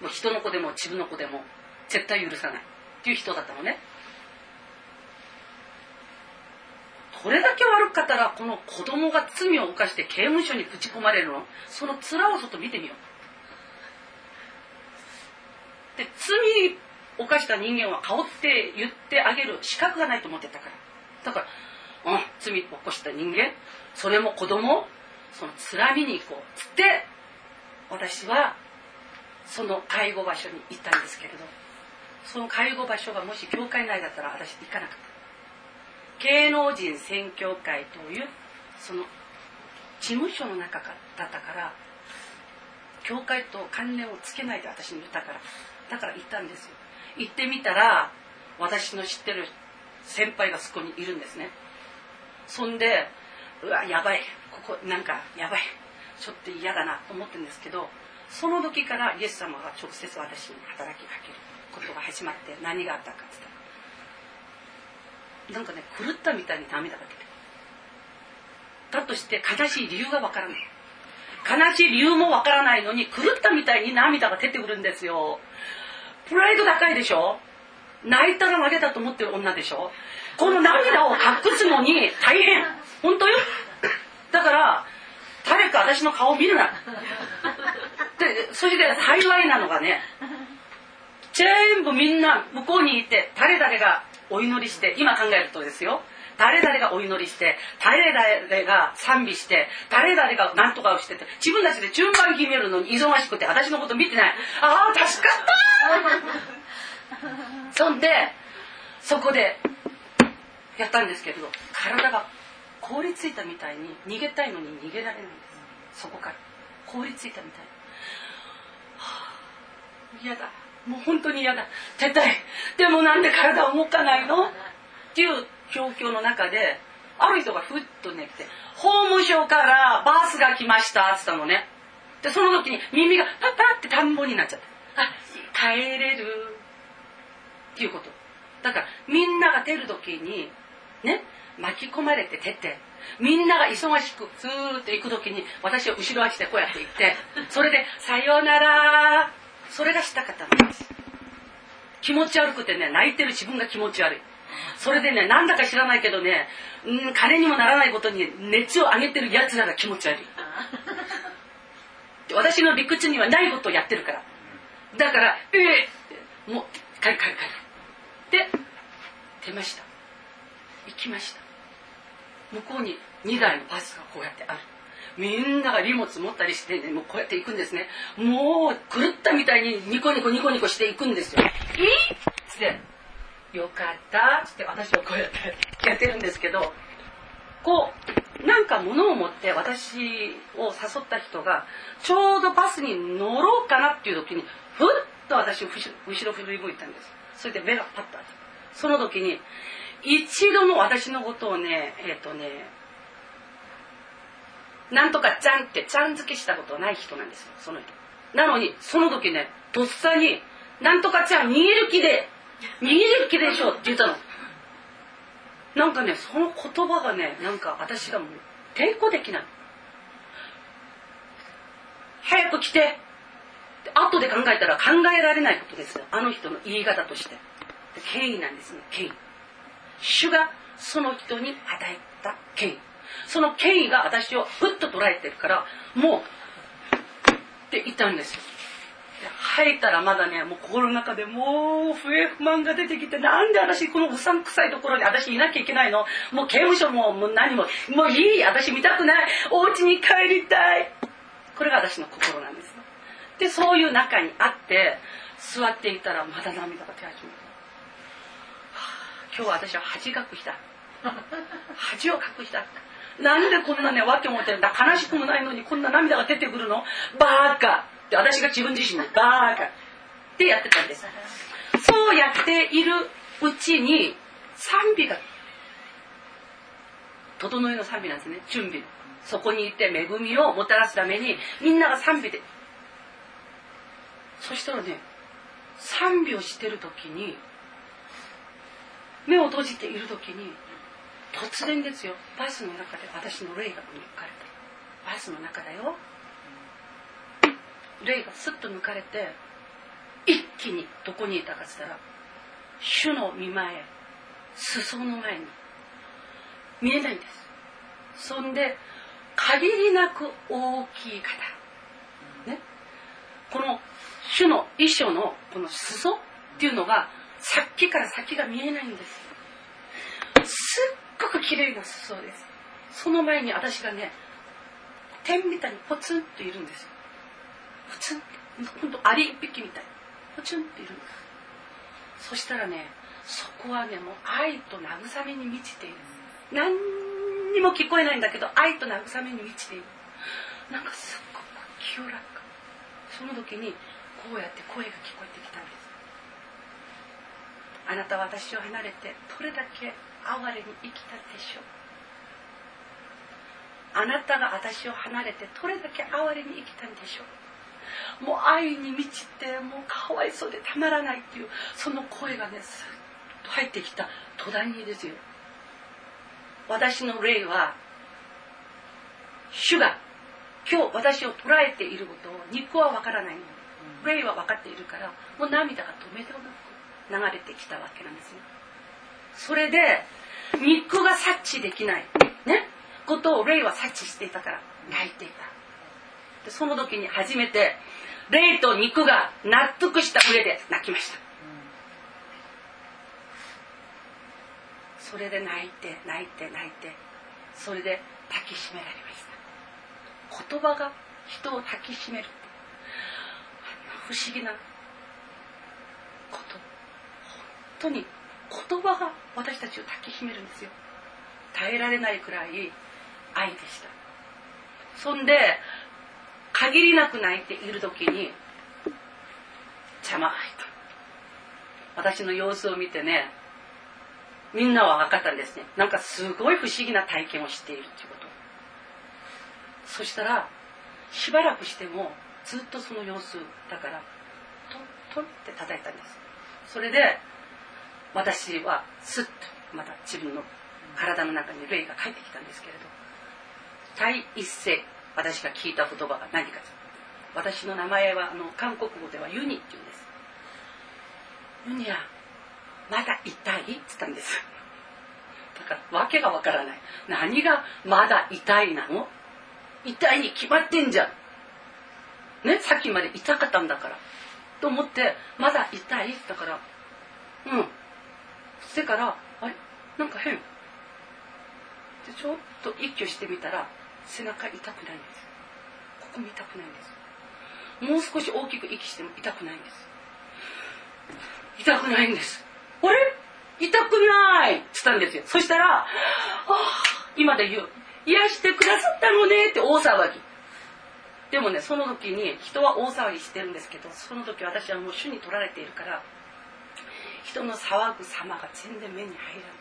もう人の子でも自分の子でも絶対許さない。っていう人だったのね。これだけ悪かったらこの子供が罪を犯して刑務所にぶち込まれるの？その面をちょっと見てみよう。で罪犯した人間は顔って言ってあげる資格がないと思ってたから。だから、うん、罪を起こした人間それも子供そのつらみに行こうつって私はその介護場所に行ったんですけれど。その介護場所がもし教会内だったら私行かなかった。芸能人宣教会というその事務所の中だったから教会と関連をつけないで私に言ったからだから行ったんですよ。行ってみたら私の知ってる先輩がそこにいるんですね。そんでうわやばい。ここなんかやばい。ちょっと嫌だなと思ってるんですけどその時からイエス様が直接私に働きかけることが始まって何があったかって言ったらなんかね狂ったみたいに涙が出てだとして悲しい理由がわからない。悲しい理由もわからないのに狂ったみたいに涙が出てくるんですよ。プライド高いでしょ？泣いたら負けたと思ってる女でしょ？この涙を隠すのに大変。本当よ？だから誰か私の顔見るな。でそれで幸いなのがね全部みんな向こうにいて誰々がお祈りして今考えるとですよ。誰々がお祈りして誰々が賛美して誰々が何とかをしてて自分たちで順番決めるのに忙しくて私のこと見てない。ああ助かった そんでそこでやったんですけれど体が凍りついたみたいに逃げたいのに逃げられないんです。そこから。凍りついたみたい。はあ嫌だもう本当に嫌だ。絶対。でもなんで体動かないの？っていう状況の中である人がふっとね来て「法務省からバスが来ました」って言ったのね。でその時に耳がパッパって田んぼになっちゃった。あ帰れる。っていうこと。だからみんなが出る時にね巻き込まれて出てみんなが忙しくずーっと行く時に私は後ろ足でこうやって行ってそれで「さようなら」それがしたかったんです気持ち悪くてね泣いてる自分が気持ち悪い。それでねなんだか知らないけどねうん金にもならないことに熱を上げてるやつらが気持ち悪い。私の理屈にはないことをやってるから。だから「ええー、もう帰る帰る帰る」で出ました。行きました。向こうに2台のバスがこうやってある。みんなが荷物持ったりして、ね、もうこうやって行くんですね。もう狂ったみたいにニコニコニコニコしていくんですよ「いい?」っつって「よかった」っつって私はこうやってやってるんですけどこうなんか物を持って私を誘った人がちょうどバスに乗ろうかなっていう時にふっと私後ろ振り向いたんです。それで目がパッとその時に一度も私のことをねえっ、ー、とねなんとかちゃんってちゃん付けしたことない人なんですよその人。なのにその時ねとっさに「なんとかちゃん逃げる気で逃げる気でしょ」って言ったの。なんかねその言葉がねなんか私がもう抵抗できない。早く来て。後で考えたら考えられないことですよ。あの人の言い方として。権威なんですね権威。主がその人に与えた権威。その権威が私をふっと捉えてるからもうって言ったんですよ。入ったらまだねもう心の中でもう不平不満が出てきてなんで私このうさんくさいところに私いなきゃいけないの？もう刑務所ももう何ももういい私見たくない。お家に帰りたい。これが私の心なんです。でそういう中にあって座っていたらまだ涙が出始めた。今日は私は恥隠した恥を隠した。なんでこんなねわけ思ってるんだ。悲しくもないのにこんな涙が出てくるの？バーカ。って私が自分自身にバーカ。ってやってたんです。そうやっているうちに賛美が整いの賛美なんですね。準備。そこにいて恵みをもたらすためにみんなが賛美で。そしたらね賛美をしてる時に目を閉じている時に突然ですよ。バスの中で私の霊が抜かれた。バスの中だよ。霊がスッと抜かれて一気にどこにいたかっつったら主の見前裾の前に。見えないんです。そんで限りなく大きい方。ね。この主の衣装のこの裾っていうのがさっきから先が見えないんですす。ごく綺麗な裾です。その前に私がね天みたいにポツンといるんですよ。ポツンってほんとアリ一匹みたい。ポツンっているんです。そしたらねそこはねもう愛と慰めに満ちている。何にも聞こえないんだけど愛と慰めに満ちている。なんかすっごく清らか。その時にこうやって声が聞こえてきたんです。あなたは私を離れてどれだけ哀れに生きたでしょう。あなたが私を離れてどれだけ哀れに生きたんでしょう。もう愛に満ちてもうかわいそうでたまらないっていうその声がねスッと入ってきた途端にですよ。私の霊は主が今日私を捉えていることを肉は分からないの霊は分かっているからもう涙が止めてなく。流れてきたわけなんですね。それで肉が察知できない。ね。ことを霊は察知していたから泣いていた。でその時に初めて霊と肉が納得した上で泣きました。それで泣いて泣いて泣いてそれで抱きしめられました。言葉が人を抱きしめる不思議なこと。本当に言葉が私たちを抱きしめるんですよ。耐えられないくらい愛でした。そんで限りなく泣いている時に邪魔私の様子を見てねみんなは分かったんですね。なんかすごい不思議な体験をしているっていうこと。そしたらしばらくしてもずっとその様子だからトントンって叩いたんです。それで私はスッとまた自分の体の中に霊が帰ってきたんですけれど。第一声私が聞いた言葉が何か私の名前はあの韓国語ではユニって言うんです。ユニやまだ痛い？って言ったんです。だから訳がわからない。何がまだ痛いなの？痛いに決まってんじゃん。ね？さっきまで痛かったんだから。と思ってまだ痛い？だからうん。それからあれ？なんか変。でちょっと一挙してみたら背中痛くないんです。ここも痛くないんです。もう少し大きく息しても痛くないんです。痛くないんです。あれ？痛くない！っつったんですよ。そしたら「あ今で言う。癒してくださったのね」って大騒ぎ。でもねその時に人は大騒ぎしてるんですけどその時私はもう主に取られているから人の騒ぐ様が全然目に入らない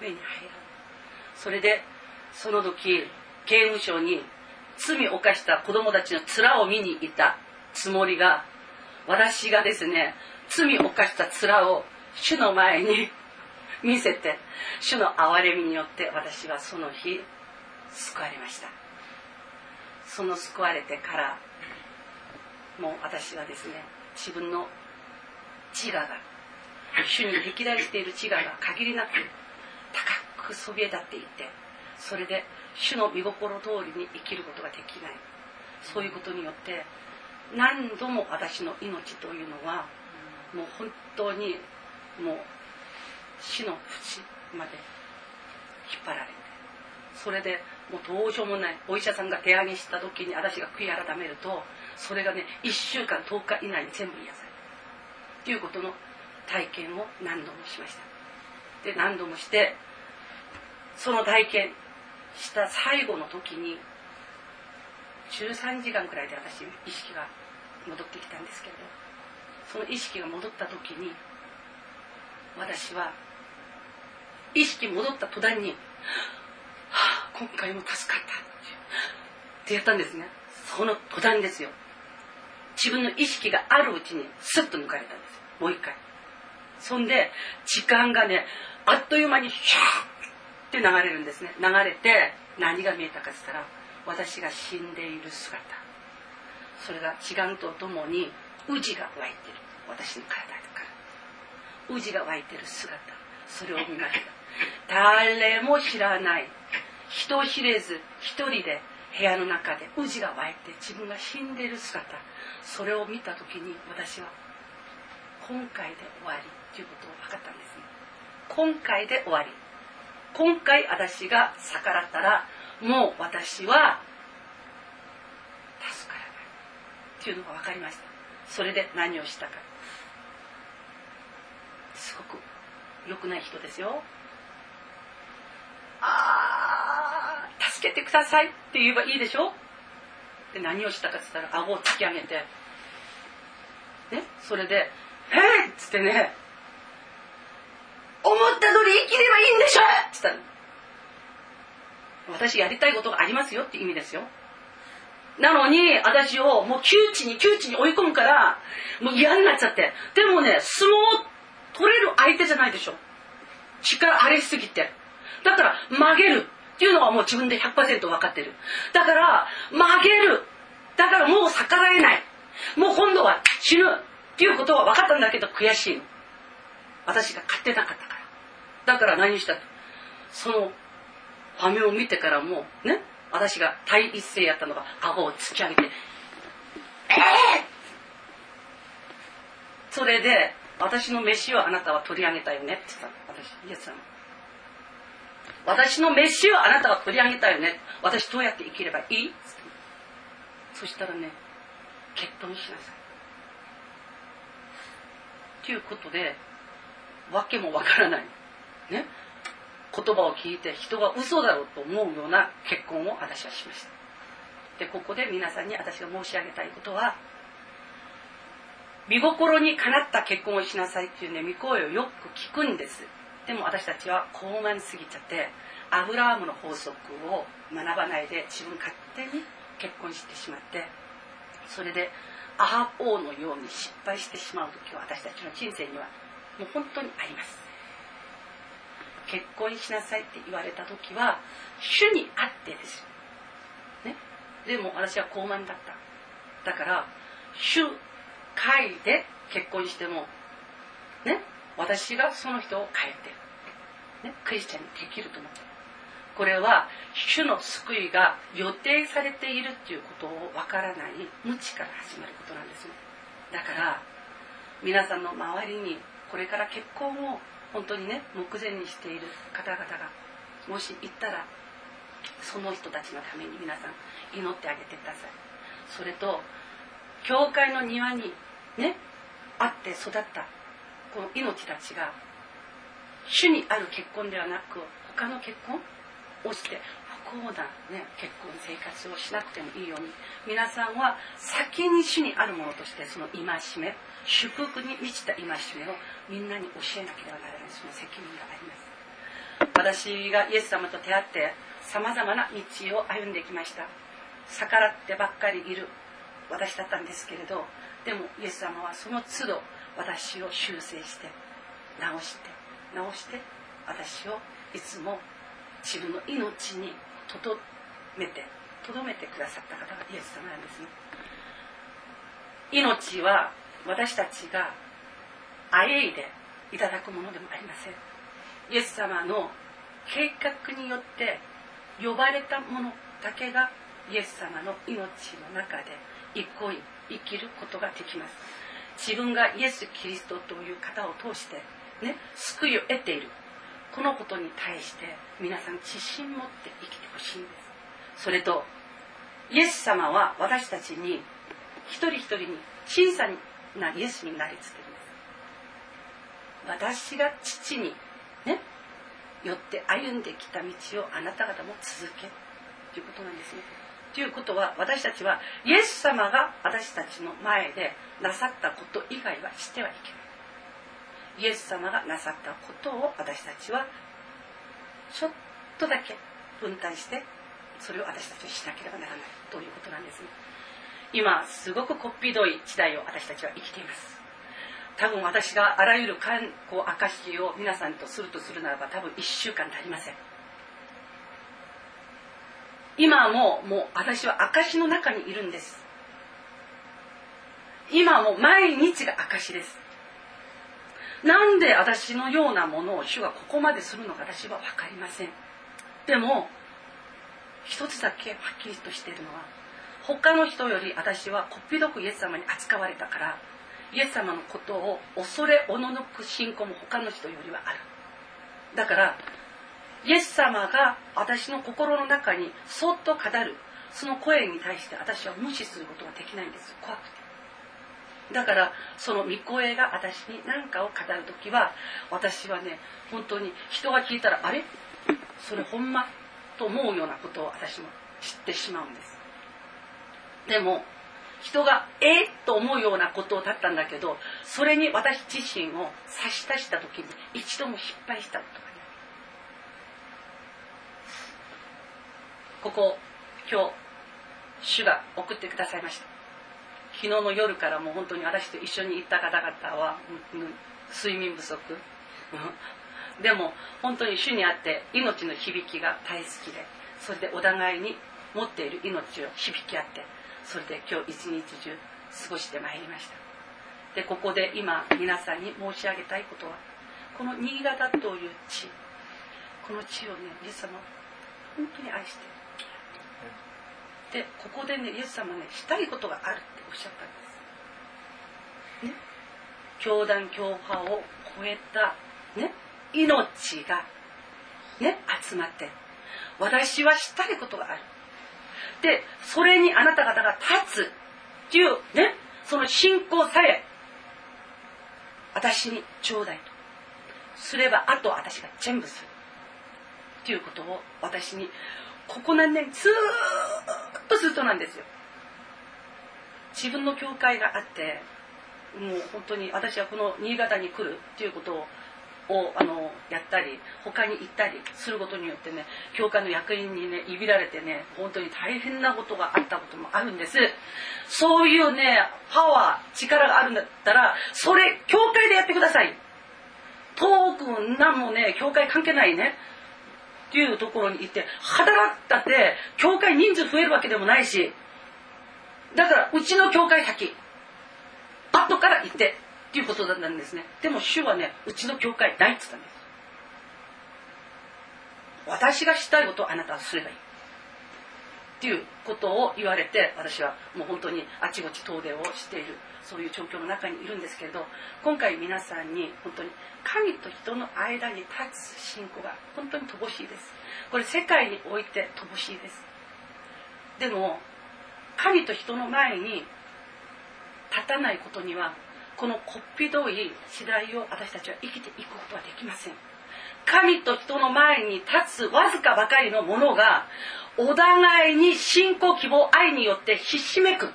目に入らないそれでその時刑務所に罪を犯した子供たちの面を見に行ったつもりが私がですね罪を犯した面を主の前に見せて主の憐れみによって私はその日救われました。その救われてからもう私はですね自分の自我が主に歴代している自我が限りなく高くそびえ立っていてそれで主の御心通りに生きることができない。そういうことによって何度も私の命というのはもう本当にもう死の淵まで引っ張られてそれでもうどうしようもないお医者さんが手上げした時に私が悔い改めるとそれがね1週間10日以内に全部癒される。ということの体験を何度もしました。で何度もしてその体験した最後の時に13時間くらいで私意識が戻ってきたんですけれどその意識が戻った時に私は意識戻った途端に「はあ今回も助かった」ってやったんですね。その途端ですよ。自分の意識があるうちにスッと抜かれたんです。もう一回。そんで時間がねあっという間にヒャーって流れるんですね。流れて何が見えたかって言ったら私が死んでいる姿。それが時間とともに宇治が湧いてる。私の体から。宇治が湧いてる姿。それを見ました。誰も知らない。人知れず一人で部屋の中で宇治が湧いて自分が死んでいる姿。それを見た時に私は今回で終わりということを分かったんですね。今回で終わり。今回私が逆らったらもう私は助からないっていうのが分かりました。それで何をしたか。すごく良くない人ですよ。あ助けてくださいって言えばいいでしょ。で何をしたかっつったら顎を突き上げて。ね？それで「え!」っつってね「思った通り生きればいいんでしょ!」っつったら私やりたいことがありますよって意味ですよ。なのに私をもう窮地に窮地に追い込むからもう嫌になっちゃって。でもね相撲取れる相手じゃないでしょ。力ありすぎて。だから曲げる。っていうのはもう自分で100%分かってる。だから曲げる。だからもう逆らえない。もう今度は死ぬ。っていうことは分かったんだけど悔しいの。私が勝てなかったから。だから何したその場面を見てからもね私が第一声やったのが顎を突き上げて「ええー!」それで私の飯をあなたは取り上げたよねって言ったの。私イエス様。私の飯をあなたは取り上げたよね。私どうやって生きればいい？そしたらね結婚しなさい。ということで訳もわからない。ね。言葉を聞いて人が嘘だろうと思うような結婚を私はしました。でここで皆さんに私が申し上げたいことは見心にかなった結婚をしなさいっていうね御声をよく聞くんです。でも私たちは高慢すぎちゃってアブラームの法則を学ばないで自分勝手に結婚してしまってそれでアハ王のように失敗してしまう時は私たちの人生にはもう本当にあります。結婚しなさいって言われた時は主にあってです、ね、でも私は高慢だった。だから主会で結婚してもね。私がその人を変えて、ね、クリスチャンにできると思ってる。これは主の救いが予定されているっていうことをわからない無知から始まることなんですね。だから皆さんの周りにこれから結婚を本当にね目前にしている方々がもし行ったらその人たちのために皆さん祈ってあげてください。それと教会の庭にねあって育ったこの命たちが主にある結婚ではなく他の結婚をして不幸な、ね、結婚生活をしなくてもいいように。皆さんは先に主にあるものとしてその戒め祝福に満ちた戒めをみんなに教えなければならない。その責任があります。私がイエス様と出会ってさまざまな道を歩んできました。逆らってばっかりいる私だったんですけれどでもイエス様はその都度私を修正して直して直して私をいつも自分の命にとどめてとどめてくださった方がイエス様なんですね。命は私たちがあえいでいただくものでもありません。イエス様の計画によって呼ばれたものだけがイエス様の命の中で憩い生きることができます。自分がイエス・キリストという方を通してね救いを得ている。このことに対して皆さん自信持って生きてほしいんです。それとイエス様は私たちに一人一人に小さなイエスになりつけるんです。私が父にねよって歩んできた道をあなた方も続けということなんですね。ということは私たちはイエス様が私たちの前でなさったこと以外はしてはいけない。イエス様がなさったことを私たちはちょっとだけ分担してそれを私たちはしなければならないということなんですね。今すごくこっぴどい時代を私たちは生きています。多分私があらゆる観光証を皆さんとするとするならば多分1週間足りません。今ももう私は証の中にいるんです。今も毎日が証です。なんで私のようなものを主がここまでするのか私は分かりません。でも一つだけはっきりとしているのは他の人より私はこっぴどくイエス様に扱われたからイエス様のことを恐れおののく信仰も他の人よりはある。だからイエス様が私の心の中にそっと語るその声に対して私は無視することができないんです。怖くて。だからその御声が私に何かを語る時は私はね本当に人が聞いたらあれ？それほんまと思うようなことを私も知ってしまうんです。でも人がえっと思うようなことをだったんだけどそれに私自身を差し出した時に一度も失敗したことがない。ここ今日主が送ってくださいました。昨日の夜からもう本当に私と一緒に行った方々は睡眠不足。でも本当に主にあって命の響きが大好きでそれでお互いに持っている命を響き合ってそれで今日一日中過ごしてまいりました。でここで今皆さんに申し上げたいことはこの新潟という地この地をねイエス様本当に愛してでここでねイエス様ねしたいことがある。っしゃったんです。ね。教団教派を超えたね。命がね集まって私はしたいことがある。でそれにあなた方が立つっていうね。その信仰さえ私にちょうだいと。すればあと私が全部する。っていうことを私にここ何年ずっとずっとなんですよ。自分の教会があってもう本当に私はこの新潟に来るっていうことををあのやったり他に行ったりすることによってね教会の役員にねいびられてね本当に大変なことがあったこともあるんです。そういうねパワー力があるんだったらそれ教会でやってください。遠くなんもね教会関係ないねっていうところに行って働ったって教会人数増えるわけでもないしだからうちの教会先後から行ってっていうことだったんですね。でも主はねうちの教会ないって言ったんです私がしたいことをあなたはすればいい。っていうことを言われて私はもう本当にあちこち遠出をしているそういう状況の中にいるんですけれど今回皆さんに本当に神と人の間に立つ信仰が本当に乏しいです。これ世界において乏しいです。でも神と人の前に立たないことにはこのこっぴどい時代を私たちは生きていくことはできません。神と人の前に立つわずかばかりのものがお互いに信仰希望愛によってひしめく。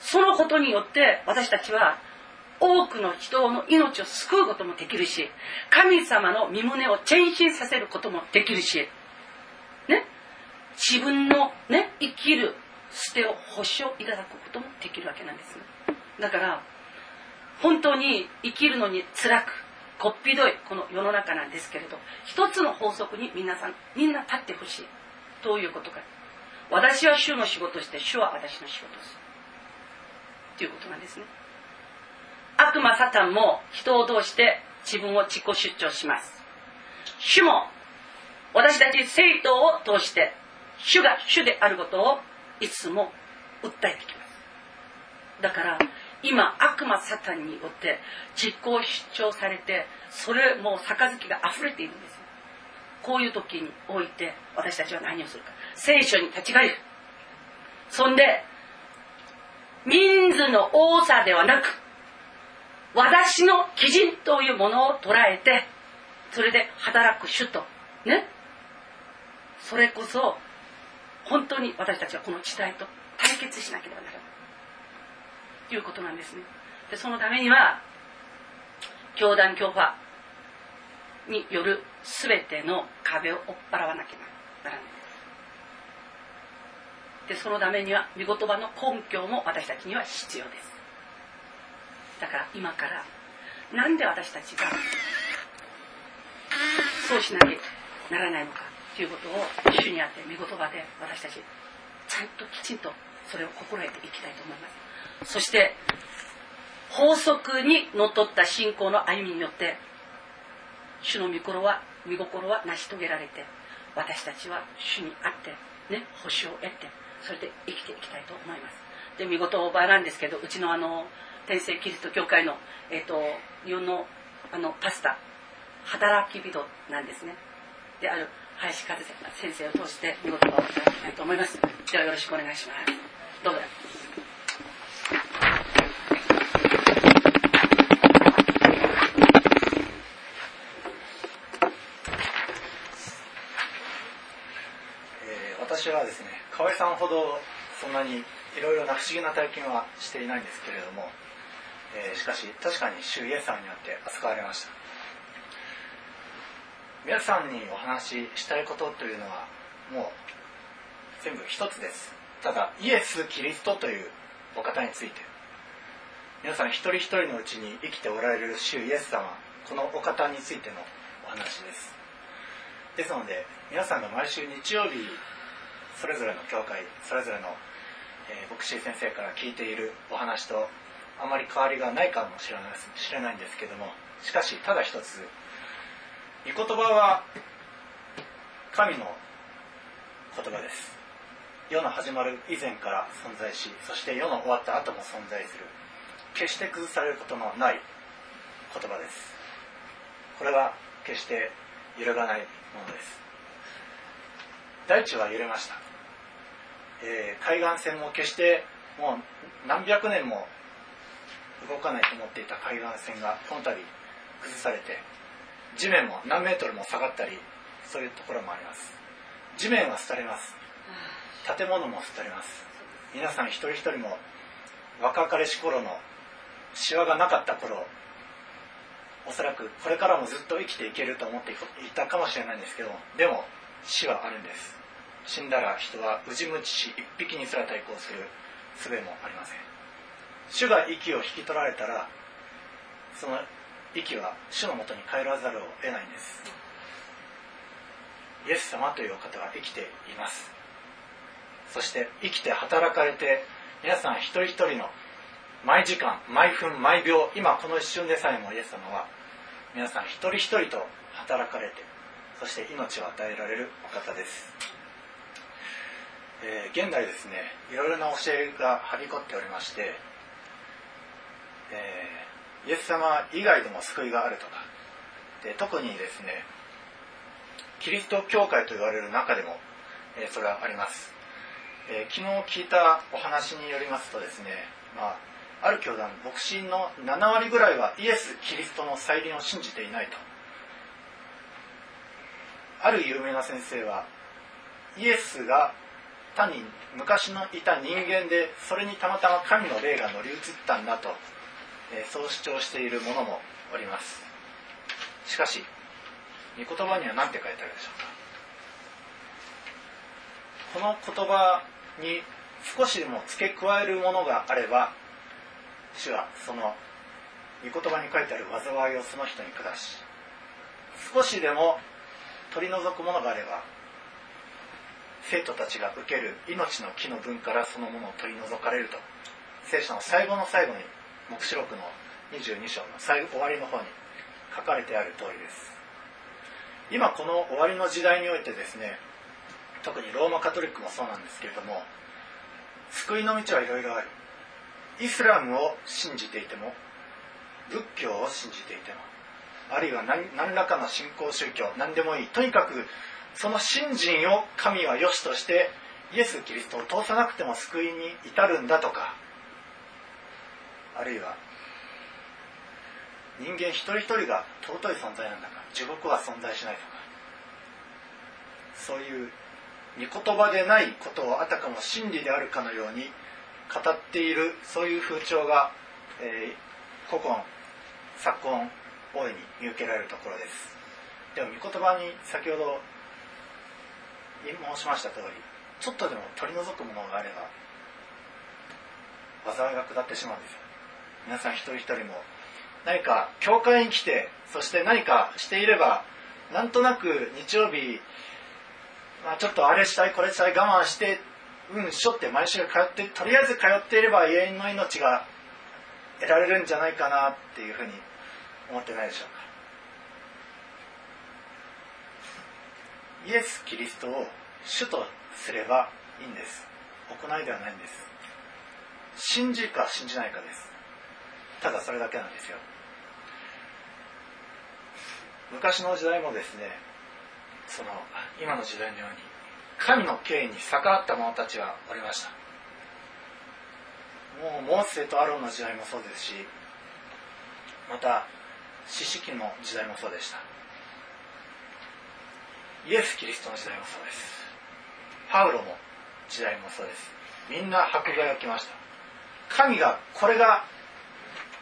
そのことによって私たちは多くの人の命を救うこともできるし神様の身胸を前進させることもできるし。ね？自分のね生きる捨てを保証いただくこともできるわけなんです。だから本当に生きるのに辛くこっぴどいこの世の中なんですけれど一つの法則に皆さんみんな立ってほしい。どういうことか。私は主の仕事して主は私の仕事ですということなんですね。悪魔サタンも人を通して自分を自己出張します。主も私たち生徒を通して主が主であることをいつも訴えてきます。だから今悪魔サタンによって実行出張されてそれもう杯が溢れているんですよ。こういう時において私たちは何をするか。聖書に立ち返る。そんで人数の多さではなく私の基準というものを捉えてそれで働く主と。ね。それこそ本当に私たちはこの時代と対決しなければならないということなんですね。でそのためには教団教派による全ての壁を追っ払わなきゃならない。でそのためには御言葉の根拠も私たちには必要です。だから今からなんで私たちがそうしなきゃならないのか。ということを主にあって御言葉で私たちちゃんときちんとそれを心得ていきたいと思います。そして法則にのっとった信仰の歩みによって主の御心は御心は成し遂げられて私たちは主にあってね星を得てそれで生きていきたいと思います。で見事おばなんですけどうちのあの天聖キリスト教会の、えーと、日本のあのパスタ働き人なんですね。である林和先生を通して見事をいただきたいと思います。ではよろしくお願いします。どうぞ。私はですね河合さんほどそんなにいろいろな不思議な体験はしていないんですけれども、えー、しかし確かに主イエス様によって扱われました。皆さんにお話ししたいことというのはもう全部一つです。ただイエス・キリストというお方について。皆さん一人一人のうちに生きておられる主イエス様このお方についてのお話です。ですので皆さんが毎週日曜日それぞれの教会それぞれの、えー、牧師先生から聞いているお話とあまり変わりがないかもしれない知れないんですけどもしかしただ一つ御言葉は神の言葉です。世の始まる以前から存在しそして世の終わった後も存在する。決して崩されることのない言葉です。これは決して揺るがないものです。大地は揺れました。えー、海岸線も決してもう何百年も動かないと思っていた海岸線がこの度崩されて地面も何メートルも下がったりそういうところもあります。地面は廃れます。建物も廃れます。皆さん一人一人も若かりし頃のシワがなかった頃おそらくこれからもずっと生きていけると思っていたかもしれないんですけどでも死はあるんです。死んだら人はうじむちし一匹にすら対抗する術もありません。主が息を引き取られたらその息は主のもとに帰らざるを得ないんです。イエス様というお方は生きています。そして生きて働かれて皆さん一人一人の毎時間毎分毎秒今この一瞬でさえもイエス様は皆さん一人一人と働かれてそして命を与えられるお方です。えー、現代ですねいろいろな教えがはびこっておりまして、えー、イエス様以外でも救いがあるとか。で特にですねキリスト教会と言われる中でも、えー、それはあります、え昨日聞いたお話によりますとですね、まあ、ある教団牧師の7割ぐらいはイエス・キリストの再臨を信じていないと。ある有名な先生はイエスが単に昔のいた人間でそれにたまたま神の霊が乗り移ったんだと、そう主張しているももおります。しかし御言葉には何て書いてあるでしょうか。この言葉に少しでも付け加えるものがあれば主はその御言葉に書いてある災いをその人に下し少しでも取り除くものがあれば生徒たちが受ける命の木の分からそのものを取り除かれると聖書の最後の最後に黙示録の22章の最後終わりの方に書かれてある通りです。今この終わりの時代においてですね特にローマカトリックもそうなんですけれども救いの道はいろいろあるイスラムを信じていても仏教を信じていてもあるいは何らかの信仰宗教何でもいいとにかくその信心を神は良しとしてイエス・キリストを通さなくても救いに至るんだとかあるいは人間一人一人が尊い存在なんだから地獄は存在しないとかそういう御言葉でないことをあたかも真理であるかのように語っているそういう風潮が、えー、古今昨今大いに見受けられるところです。でも御言葉に先ほど申しました通りちょっとでも取り除くものがあれば災いが下ってしまうんですよ。皆さん一人一人も何か教会に来てそして何かしていればなんとなく日曜日、まあ、ちょっとあれしたいこれしたい我慢してうんしょって毎週通ってとりあえず通っていれば永遠の命が得られるんじゃないかなっていうふうに思ってないでしょうか。イエス・キリストを主とすればいいんです。行いではないんです。信じるか信じないかです。ただそれだけなんですよ。昔の時代もですねその今の時代のように神の権威に逆らった者たちはおりました。もうモーセとアロンの時代もそうですしまた四式の時代もそうでした。イエス・キリストの時代もそうです。パウロも時代もそうです。みんな迫害をきました。神がこれが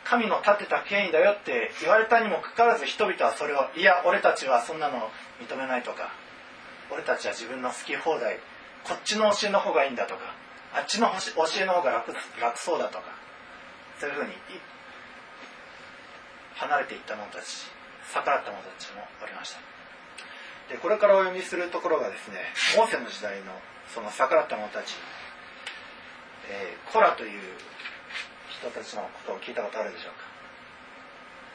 神の立てた権威だよって言われたにもかかわらず人々はそれをいや俺たちはそんなの認めないとか俺たちは自分の好き放題こっちの教えの方がいいんだとかあっちの教えの方が楽楽そうだとかそういうふうに離れていった者たち逆らった者たちもおりました。でこれからお読みするところがですねモーセの時代のその逆らった者たち、えー、コラという人たちのことを聞いたことあるでしょうか？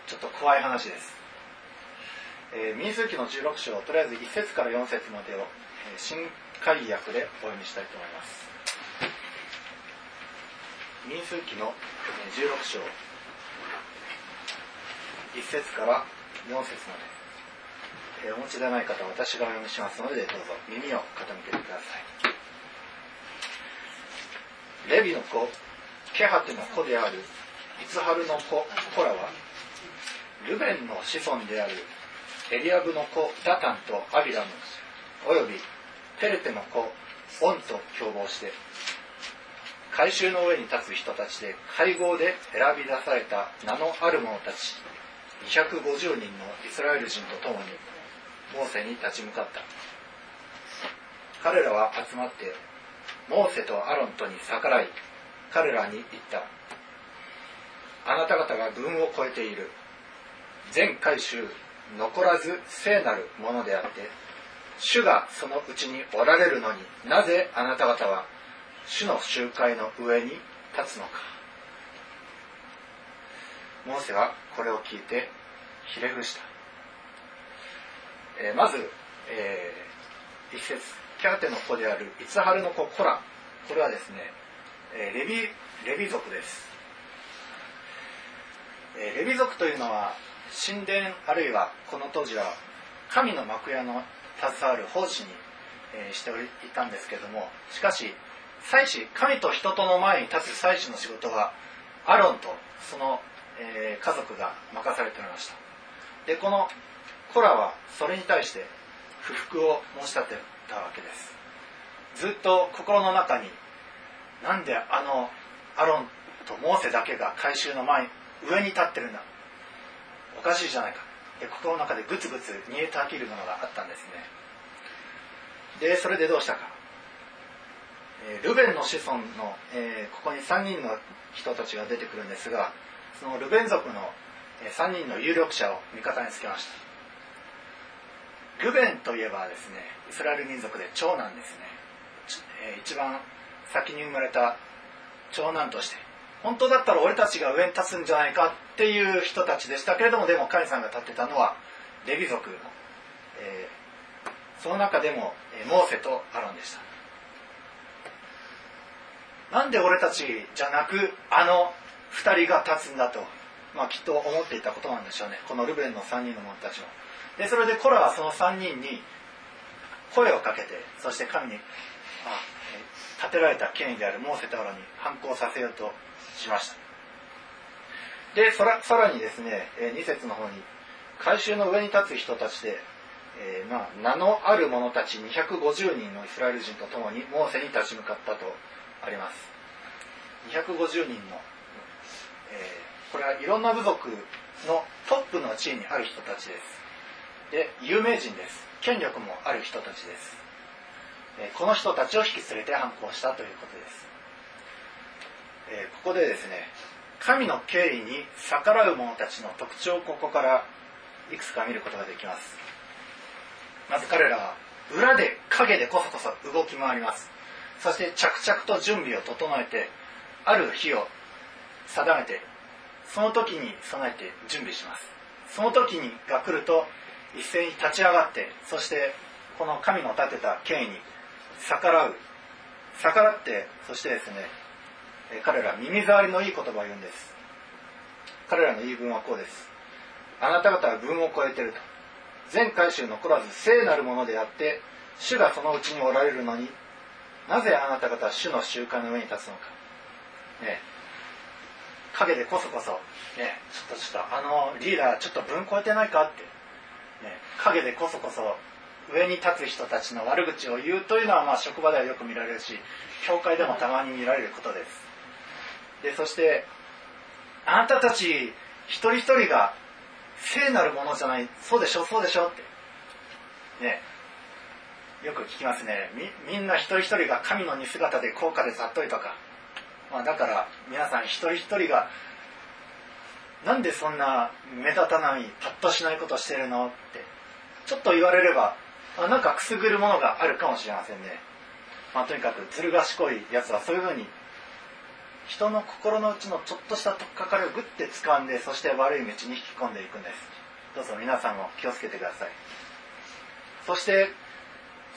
ちょっと怖い話です。えー、民数記の16章とりあえず1節から4節までを、えー、新海訳でお読みしたいと思います。民数記の16章。1節から4節まで、えー、お持ちでない方は私がお読みしますのでどうぞ耳を傾けてください。レビの子。ケハテの子であるイツハルの子コラはルベンの子孫であるエリアブの子ダタンとアビラムおよびテレテの子オンと共謀して改宗の上に立つ人たちで会合で選び出された名のある者たち250人のイスラエル人と共にモーセに立ち向かった。彼らは集まってモーセとアロンとに逆らい彼らに言った。あなた方が軍を超えている。全回収残らず聖なるものであって主がそのうちにおられるのになぜあなた方は主の集会の上に立つのか。モーセはこれを聞いてひれ伏した、えー、まず、えー、一節。キャーテの子であるイツハルの子コラ。これはですね、え、レビレビ族です、え、レビ族というのは神殿あるいはこの当時は神の幕屋の携わる奉仕に、えしていたんですけどもしかし祭司神と人との前に立つ祭司の仕事はアロンとその、え家族が任されておりました。でこのコラはそれに対して不服を申し立てたわけです。ずっと心の中になんであのアロンとモーセだけが改宗の前上に立ってるんだ。おかしいじゃないか。で心の中でグツグツ煮えたぎるものがあったんですね。でそれでどうしたか、えー、ルベンの子孫の、えー、ここに3人の人たちが出てくるんですがそのルベン族の3人の有力者を味方につけました。ルベンといえばですねイスラエル民族で長男ですね、えー、一番先に生まれた長男として本当だったら俺たちが上に立つんじゃないかっていう人たちでしたけれどもでもカイさんが立ってたのはレビ族の、えー、その中でも、えモーセとアロンでした。なんで俺たちじゃなくあの2人が立つんだと、まあ、きっと思っていたことなんでしょうね。このルベンの3人の者たちも。でそれでコラはその3人に声をかけてそして神に、あ、立てられた権威であるモーセとアロに反抗させようとしました。でさらにですねえ2節の方に改宗の上に立つ人たちで、えー、まあ、名のある者たち250人のイスラエル人と共にモーセに立ち向かったとあります。250人の、えー、これはいろんな部族のトップの地位にある人たちです。で有名人です。権力もある人たちです、この人たちを引き連れて反抗したということです。え、ここでですね神の敬意に逆らう者たちの特徴をここからいくつか見ることができます。まず彼らは裏で影でこそこそ動き回ります。そして着々と準備を整えてある日を定めてその時に備えて準備します。その時にが来ると一斉に立ち上がってそしてこの神の立てた権威に逆らう。逆らってそしてですね彼ら耳障りのいい言葉を言うんです。彼らの言い分はこうです。あなた方は軍を超えてると。全回収残らず聖なるものであって主がそのうちにおられるのになぜあなた方は主の習慣の上に立つのか、ね、陰でこそこそ、ね、ちょっとちょっとあのリーダーちょっと分超えてないかって、ね、陰でこそこそ上に立つ人たちの悪口を言うというのはまあ職場ではよく見られるし教会でもたまに見られることです。でそしてあなたたち一人一人が聖なるものじゃないそうでしょそうでしょって。ね。よく聞きますね。みんな一人一人が神の似姿で高価でざっといとか、まあ、だから皆さん一人一人がなんでそんな目立たないパッとしないことしてるのってちょっと言われればあなんかくすぐるものがあるかもしれませんね、まあ、とにかくずる賢いやつはそういうふうに人の心の内のちょっとしたとっかかりをグッて掴んでそして悪い道に引き込んでいくんです。どうぞ皆さんも気をつけてください。そして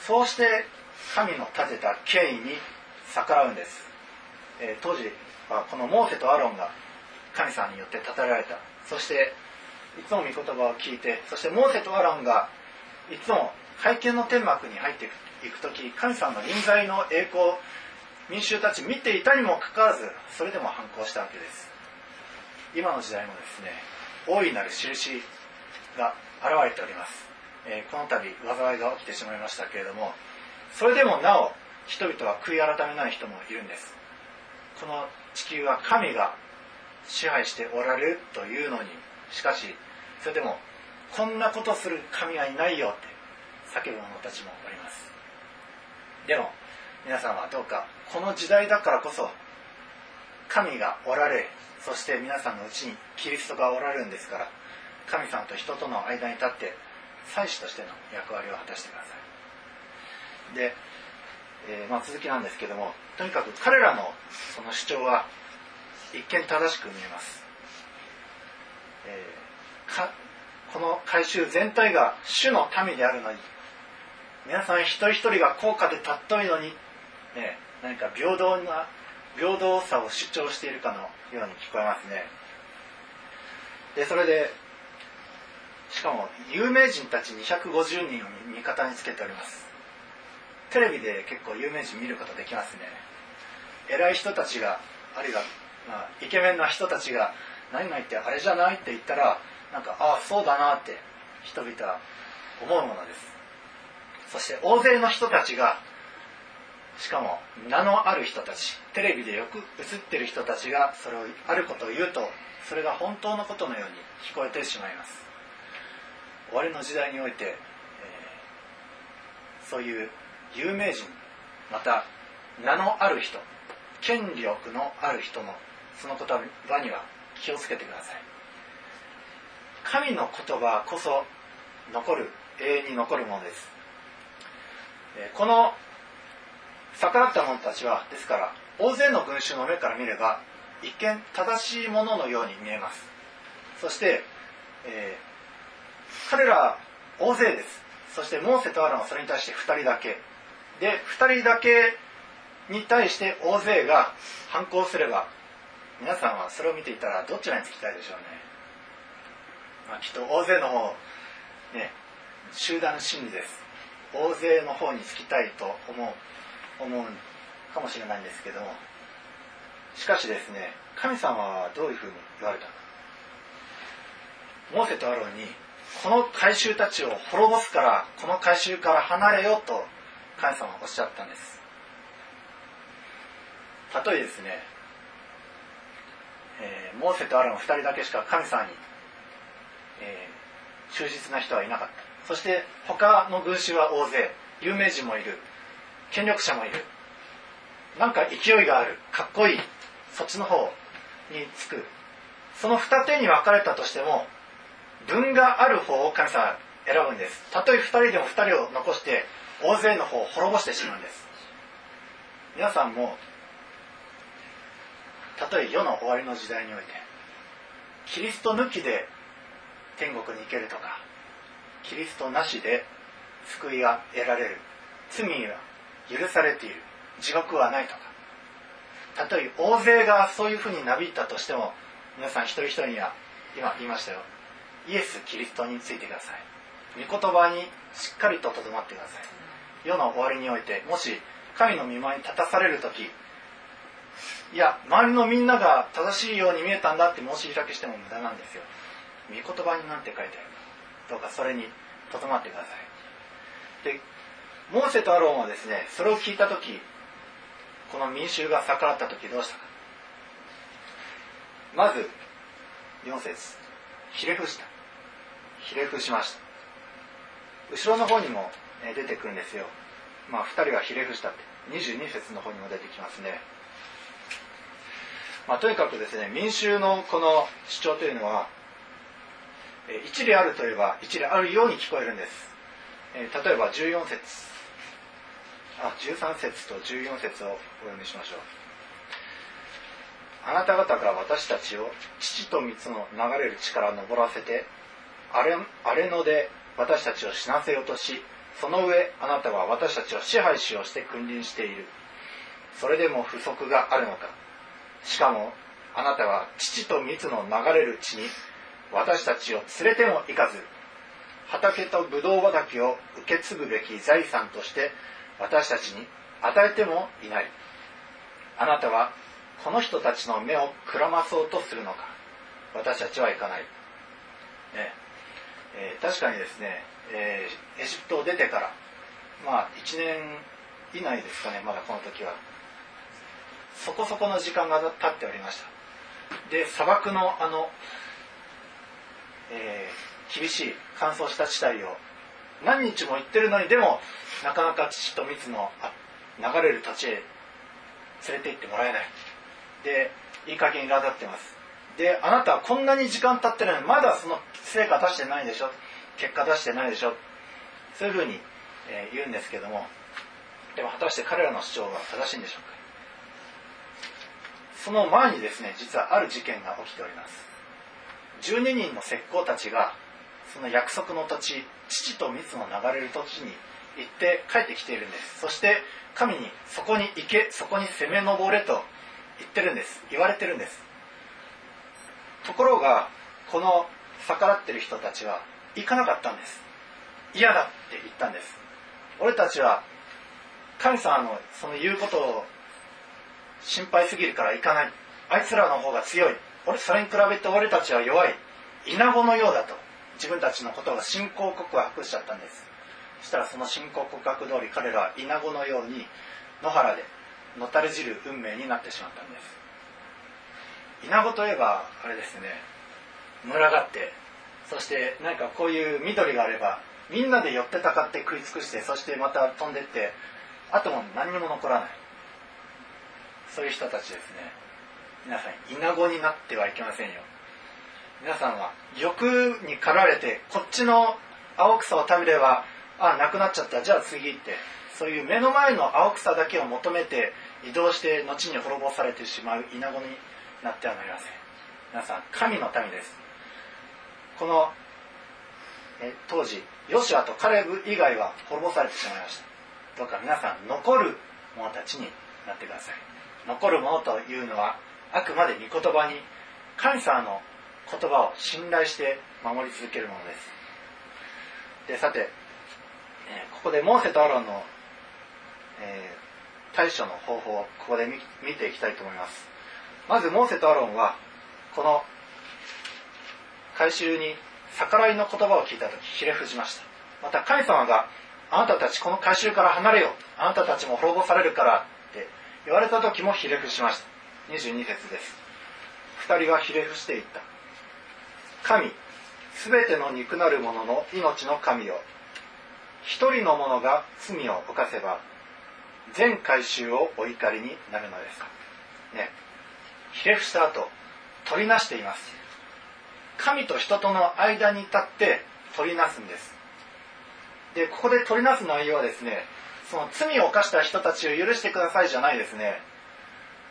そうして神の立てた権威に逆らうんです、えー、当時はこのモーセとアロンが神様によって立てられた。そしていつも御言葉を聞いてそしてモーセとアロンがいつも会見の天幕に入っていく時神様の臨在の栄光民衆たち見ていたにもかかわらずそれでも反抗したわけです。今の時代もですね大いなる印が現れております、えー、この度災いが起きてしまいましたけれどもそれでもなお人々は悔い改めない人もいるんです。この地球は神が支配しておられるというのにしかしそれでもこんなことする神はいないよって叫ぶ者たちもおります。でも皆さんはどうかこの時代だからこそ神がおられそして皆さんのうちにキリストがおられるんですから神さんと人との間に立って祭司としての役割を果たしてください。で、えー、まあ、続きなんですけどもとにかく彼らのその主張は一見正しく見えます、えー、この改宗全体が主の民であるのに皆さん一人一人が高価で尊いのに、ね、何か平等な平等さを主張しているかのように聞こえますね。でそれでしかも有名人たち250人を味方につけております。テレビで結構有名人見ることできますね。偉い人たちがあるいは、まあ、イケメンな人たちが何々ってあれじゃないって言ったらなんかああそうだなって人々は思うものです。そして大勢の人たちがしかも名のある人たちテレビでよく映ってる人たちがそれをあることを言うとそれが本当のことのように聞こえてしまいます。終わりの時代において、えー、そういう有名人また名のある人権力のある人のその言葉には気をつけてください。神の言葉こそ残る永遠に残るものです。この逆らった者たちはですから大勢の群衆の目から見れば一見正しいもののように見えます。そして、えー、彼ら大勢です。そしてモーセとアランはそれに対して2人だけ。で2人だけに対して大勢が反抗すれば皆さんはそれを見ていたらどちらにつきたいでしょうね、まあ、きっと大勢の方ね集団心理です。大勢の方につきたいと思う思うかもしれないんですけども。しかしですね神様はどういうふうに言われたか。モーセとアロンにこの改宗たちを滅ぼすからこの改宗から離れよと神様はおっしゃったんです。例えですね、えー、モーセとアロン2人だけしか神様に、えー、忠実な人はいなかった。そして他の群衆は大勢有名人もいる。権力者もいる。なんか勢いがある。かっこいい。そっちの方につく。その二手に分かれたとしても分がある方を神様は選ぶんです。たとえ二人でも二人を残して大勢の方を滅ぼしてしまうんです。皆さんもたとえ世の終わりの時代においてキリスト抜きで天国に行けるとかキリストなしで救いが得られる。罪は許されている。地獄はないとか。たとえ大勢がそういうふうになびいたとしても皆さん一人一人には今言いましたよ。イエス・キリストについてください。御言葉にしっかりととどまってください。世の終わりにおいてもし神の御前に立たされる時いや周りのみんなが正しいように見えたんだって申し開きしても無駄なんですよ。御言葉になんて書いてある。どうかそれにとどまってください。でモーセとアロンはですねそれを聞いた時この民衆が逆らった時どうしたか。まず4節。ひれ伏した。ひれ伏しました。後ろの方にも出てくるんですよ。まあ2人はひれ伏したって。22節の方にも出てきますね。まあ、とにかくですね民衆のこの主張というのは一理あるといえば一理あるように聞こえるんです、え例えば14節。あ13節と14節をお読みしましょう。あなた方が私たちを父と蜜の流れる力を登らせて荒れ野で私たちを死なせようとしその上あなたは私たちを支配しようして君臨している。それでも不足があるのか。しかもあなたは父と蜜の流れる地に私たちを連れても行かず畑とブドウ畑を受け継ぐべき財産として私たちに与えてもいない。あなたはこの人たちの目をくらまそうとするのか。私たちは行かない、ね。えー、確かにですね、えー、エジプトを出てからまあ1年以内ですかねまだこの時は。そこそこの時間が経っておりました。で砂漠のあの、えー、厳しい乾燥した地帯を何日も行ってるのにでもなかなか土と蜜の流れる土地へ連れて行ってもらえない。でいい加減苛立ってます。であなたはこんなに時間経ってるのにまだその成果出してないでしょ？結果出してないでしょ？そういうふうに、えー、言うんですけども。でも果たして彼らの主張は正しいんでしょうか？その前にですね実はある事件が起きております。12人の石膏たちがその約束の土地父と蜜の流れる土地に行って帰ってきているんです。そして神にそこに行けそこに攻め上れと言ってるんです。言われてるんです。ところがこの逆らってる人たちは行かなかったんです。嫌だって言ったんです。俺たちは神様のその言うことを心配すぎるから行かない。あいつらの方が強い。俺それに比べて俺たちは弱い。稲子のようだと。自分たちのことが信仰告白しちゃったんです。そしたらその信仰告白通り彼らは稲子のように野原でのたれじる運命になってしまったんです。稲子といえばあれですね。群がってそして何かこういう緑があればみんなで寄ってたかって食い尽くしてそしてまた飛んでってあとも何にも残らない。そういう人たちですね。皆さんイナゴになってはいけませんよ。皆さんは欲に駆られてこっちの青草を食べればあなくなっちゃった。じゃあ次って。そういう目の前の青草だけを求めて移動して後に滅ぼされてしまうイナゴになってはなりません。皆さん神の民です。このえ当時ヨシアとカレブ以外は滅ぼされてしまいました。どうか皆さん残る者たちになってください。残るものというのはあくまで御言葉に神様の言葉を信頼して守り続けるものです。でさて、えここでモーセとアロンの、えー、対処の方法をここで見ていきたいと思います。まずモーセとアロンはこの改宗に逆らいの言葉を聞いた時ひれ伏しました。また神様があなたたちこの改宗から離れよあなたたちも滅ぼされるからって言われた時もひれ伏しました。22節です。2人はひれ伏していった。神すべての肉なる者の命の神を一人の者が罪を犯せば全回収をお怒りになるのですね。ひれ伏した後取りなしています。神と人との間に立って取りなすんです。でここで取りなす内容はですねその罪を犯した人たちを許してくださいじゃないですね。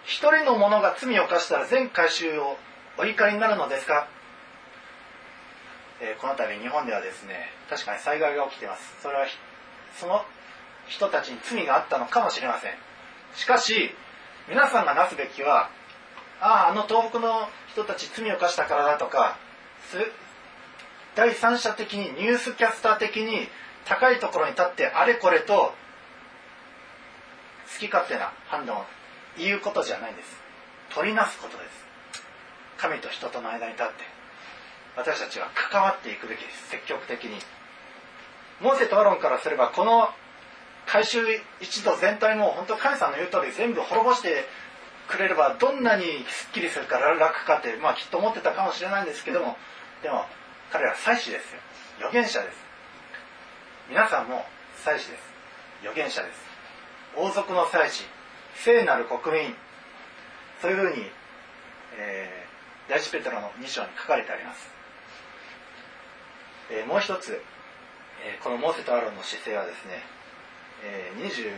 一人の者が罪を犯したら全回収をお怒りになるのですか、えー、この度日本ではですね確かに災害が起きてます。それはその人たちに罪があったのかもしれません。しかし皆さんがなすべきはあああの東北の人たち罪を犯したからだとか第三者的にニュースキャスター的に高いところに立ってあれこれと好き勝手な判断を言うことじゃないんです。取りなすことです。神と人との間に立って私たちは関わっていくべきです。積極的に。モーセとアロンからすればこの改修一度全体も本当神さんの言う通り全部滅ぼしてくれればどんなにすっきりするか楽かって、まあ、きっと思ってたかもしれないんですけどもでも彼ら祭司です。よ預言者です。皆さんも祭司です。預言者です。王族の祭司聖なる国民。そういうふうに、えー、第一ペトロの2章に書かれてあります、えー、もう一つ、えー、このモーセとアロンの姿勢はですね、えー、20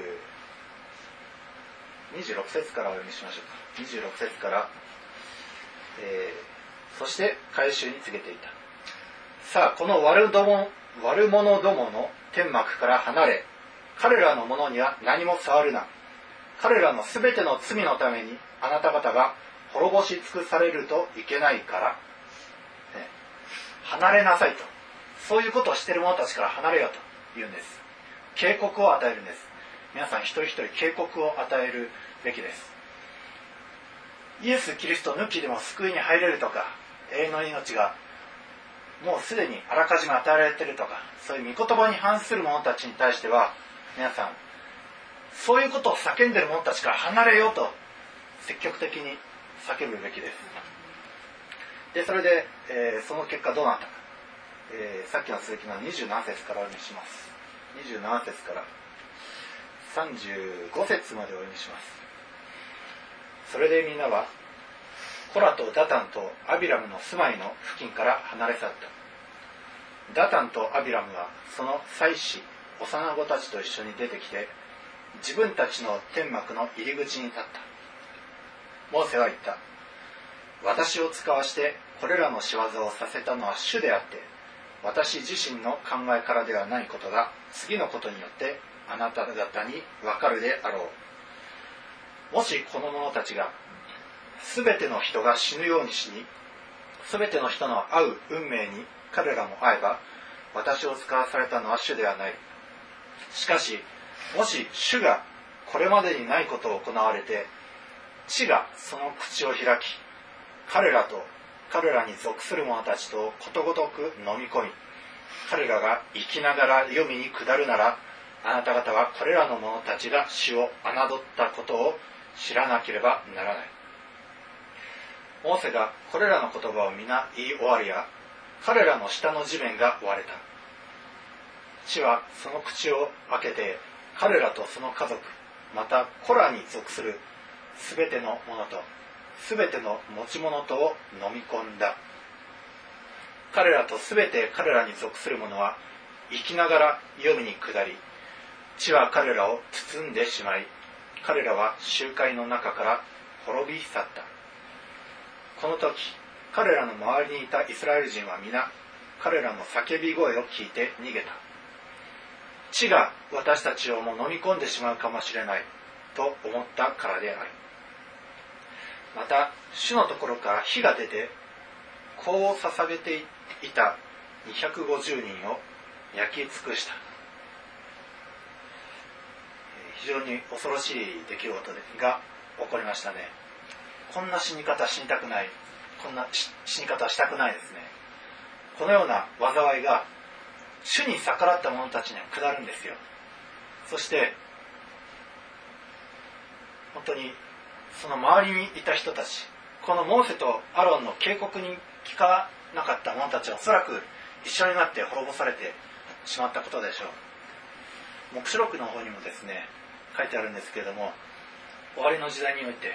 26節からお読みしましょうか。26節から、えー、そして回収に告げていた。さあこの悪ども悪者どもの天幕から離れ彼らのものには何も触るな。彼らの全ての罪のためにあなた方が滅ぼし尽くされるといけないから、ね、離れなさいと。そういうことをしている者たちから離れよと言うんです。警告を与えるんです。皆さん一人一人警告を与えるべきです。イエス・キリスト抜きでも救いに入れるとか永遠の命がもうすでにあらかじめ与えられているとかそういう御言葉に反する者たちに対しては皆さんそういうことを叫んでる者たちから離れようと積極的に叫ぶべきです。でそれで、えー、その結果どうなったか、えー、さっきの続きの27節からお読みします。27節から35節までお読みします。それでみんなはコラとダタンとアビラムの住まいの付近から離れ去った。ダタンとアビラムはその妻子幼子たちと一緒に出てきて自分たちの天幕の入り口に立った。モーセは言った。私を使わしてこれらの仕業をさせたのは主であって私自身の考えからではないことが次のことによってあなた方にわかるであろう。もしこの者たちが全ての人が死ぬように死に全ての人の会う運命に彼らも会えば私を使わされたのは主ではない。しかしもし主がこれまでにないことを行われて地がその口を開き彼らと彼らに属する者たちとことごとく飲み込み彼らが生きながら読みに下るならあなた方はこれらの者たちが主を侮ったことを知らなければならない。モーセがこれらの言葉を皆言い終わりや彼らの下の地面が割れた。地はその口を開けて彼らとその家族またコラに属する全てのものと全ての持ち物とを飲み込んだ。彼らと全て彼らに属する者は生きながら読みに下り地は彼らを包んでしまい彼らは集会の中から滅び去った。この時彼らの周りにいたイスラエル人は皆彼らの叫び声を聞いて逃げた。地が私たちをも飲み込んでしまうかもしれないと思ったからである。また主のところから火が出て香を捧げていた250人を焼き尽くした。非常に恐ろしい出来事が起こりましたね。こんな死に方死にたくない。こんな死に方したくないですね。このような災いが主に逆らった者たちには下るんですよ。そして本当にその周りにいた人たちこのモーセとアロンの警告に聞かなかった者たちはおそらく一緒になって滅ぼされてしまったことでしょう。黙示録の方にもですね書いてあるんですけれども終わりの時代において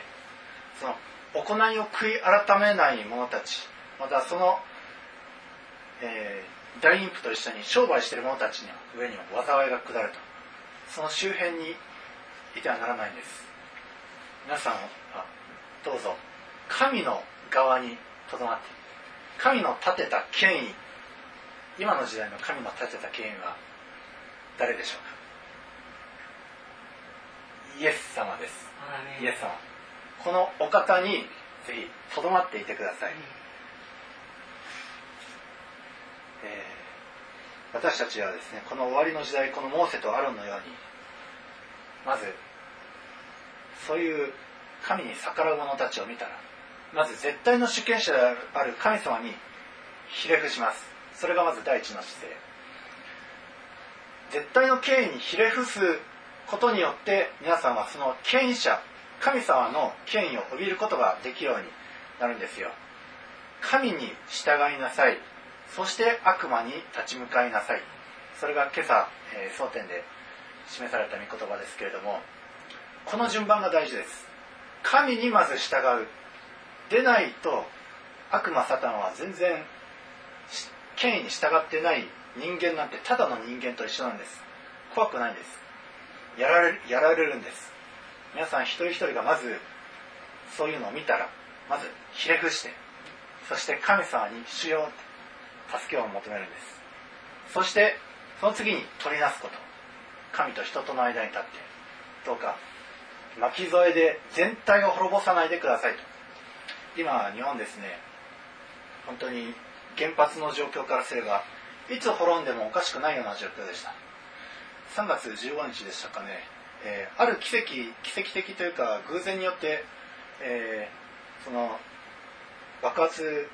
その行いを悔い改めない者たちまたその、えー、大妊婦と一緒に商売している者たちの上にも災いが下ると。その周辺にいてはならないんです。皆さんはどうぞ。神の側にとどまって神の立てた権威。今の時代の神の立てた権威は誰でしょうか？イエス様です。イエス様。このお方にぜひとどまっていてください、え私たちはですねこの終わりの時代このモーセとアロンのようにまずそういう神に逆らう者たちを見たらまず絶対の主権者である神様にひれ伏します。それがまず第一の姿勢。絶対の権威にひれ伏すことによって皆さんはその権威者神様の権威を帯びることができるようになるんですよ。神に従いなさい。そして悪魔に立ち向かいなさい。それが今朝、えー、争点で示された御言葉ですけれどもこの順番が大事です。神にまず従う。でないと悪魔サタンは全然権威に従ってない人間なんてただの人間と一緒なんです。怖くないんです。やられやられるんです。皆さん一人一人がまずそういうのを見たらまずひれ伏してそして神様に主よ助けを求めるんです。そしてその次に取りなすこと。神と人との間に立ってどうか巻き添えで全体を滅ぼさないでくださいと。今日本ですね本当に原発の状況からすればいつ滅んでもおかしくないような状況でした。3月15日でしたかね、えー、ある奇跡奇跡的というか偶然によって、えー、その爆発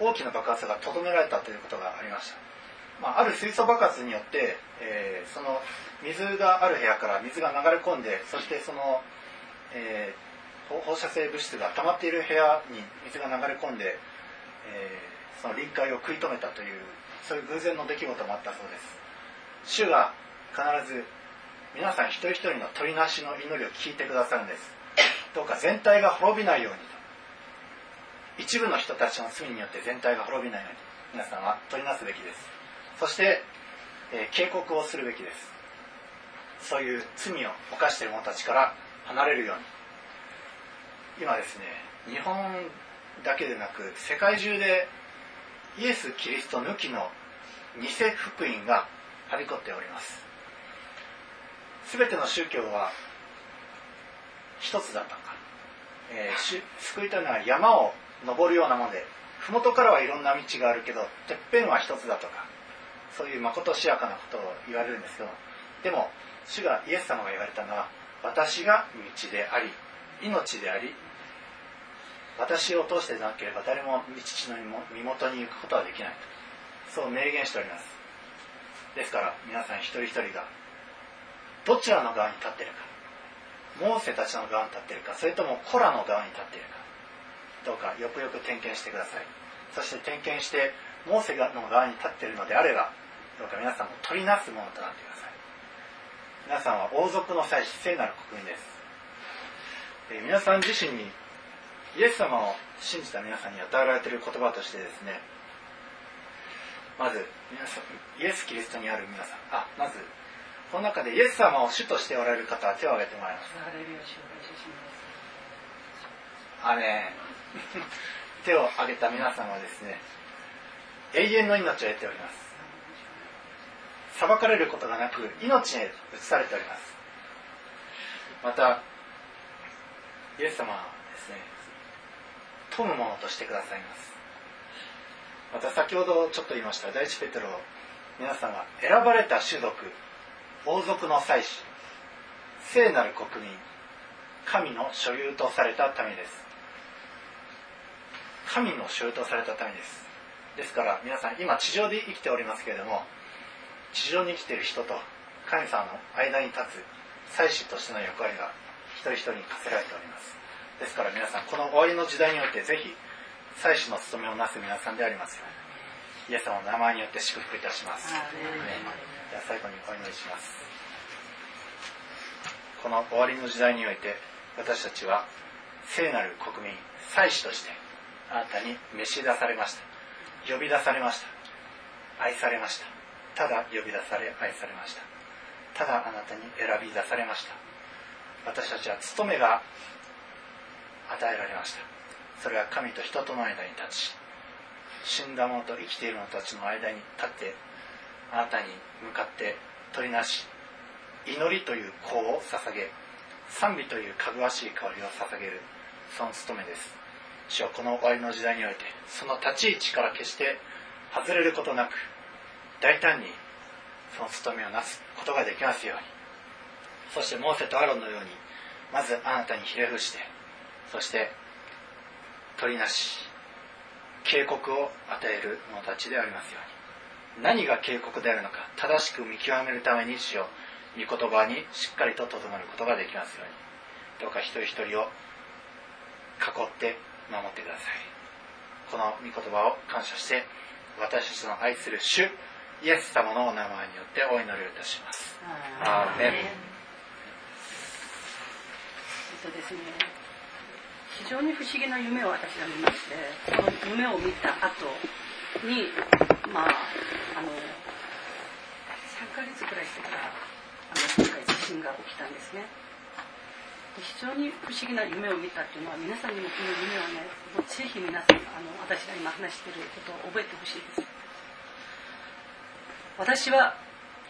大きな爆発がとどめられたということがありました、まあ、ある水素爆発によって、えー、その水がある部屋から水が流れ込んでそしてその、えー、放射性物質が溜まっている部屋に水が流れ込んで、えー、その臨界を食い止めたというそういう偶然の出来事もあったそうです。主が必ず皆さん一人一人の取りなしの祈りを聞いてくださるんです。どうか全体が滅びないように一部の人たちの罪によって全体が滅びないように皆さんは取りなすべきです。そして、えー、警告をするべきです。そういう罪を犯している者たちから離れるように。今ですね日本だけでなく世界中でイエス・キリスト抜きの偽福音がはびこっております。全ての宗教は一つだったのか、えー、救いというのは山を登るようなもので麓からはいろんな道があるけどてっぺんは一つだとかそういうまことしやかなことを言われるんですけどでも主がイエス様が言われたのは私が道であり命であり私を通してなければ誰も父の身元に行くことはできない。とそう明言しております。ですから皆さん一人一人がどちらの側に立ってるかモーセたちの側に立ってるかそれともコラの側に立ってるかどうかよくよく点検してください。そして点検してモーセの側に立っているのであればどうか皆さんも取りなすものとなってください。皆さんは王族の祭司聖なる国民です、え皆さん自身にイエス様を信じた皆さんに与えられている言葉としてですねまず皆さんイエス・キリストにある皆さん。あまずこの中でイエス様を主としておられる方は手を挙げてもらいます。アメン手を挙げた皆さんはですね永遠の命を得ております。裁かれることがなく命へ移されております。またイエス様はですね富むものとしてくださいます。また先ほどちょっと言いました第一ペテロ皆さんは選ばれた種族王族の祭司聖なる国民神の所有とされた民です。神の所有とされた民です。ですから皆さん今地上で生きておりますけれども地上に生きている人と神様の間に立つ祭司としての役割が一人一人に課せられております。ですから皆さんこの終わりの時代においてぜひ祭司の務めをなす皆さんであります。イエス様の名前によって祝福いたします、ね、では最後にお祈りします。この終わりの時代において私たちは聖なる国民祭司としてあなたに召し出されました。呼び出されました。愛されました。ただ呼び出され愛されました。ただあなたに選び出されました。私たちは務めが与えられました。それは神と人との間に立ち死んだ者と生きている者たちの間に立ってあなたに向かって取りなし祈りという香を捧げ賛美というかぐわしい香りを捧げるその務めです。主はこの終わりの時代においてその立ち位置から決して外れることなく大胆にその務めをなすことができますように。そしてモーセとアロンのようにまずあなたにひれ伏してそして取りなし警告を与える者たちでありますように。何が警告であるのか正しく見極めるために主よ御言葉にしっかりととどまることができますように。どうか一人一人を囲って守ってください。この御言葉を感謝して私たちの愛する主イエス様のお名前によってお祈りをいたします。アーメン。えっとですね非常に不思議な夢を私が見ましてその夢を見た後にまああの3ヶ月くらいしてからあの今回地震が起きたんですね。で非常に不思議な夢を見たっていうのは皆さんにもこの夢をねもうぜひ皆さんあの私が今話していることを覚えてほしいです。私は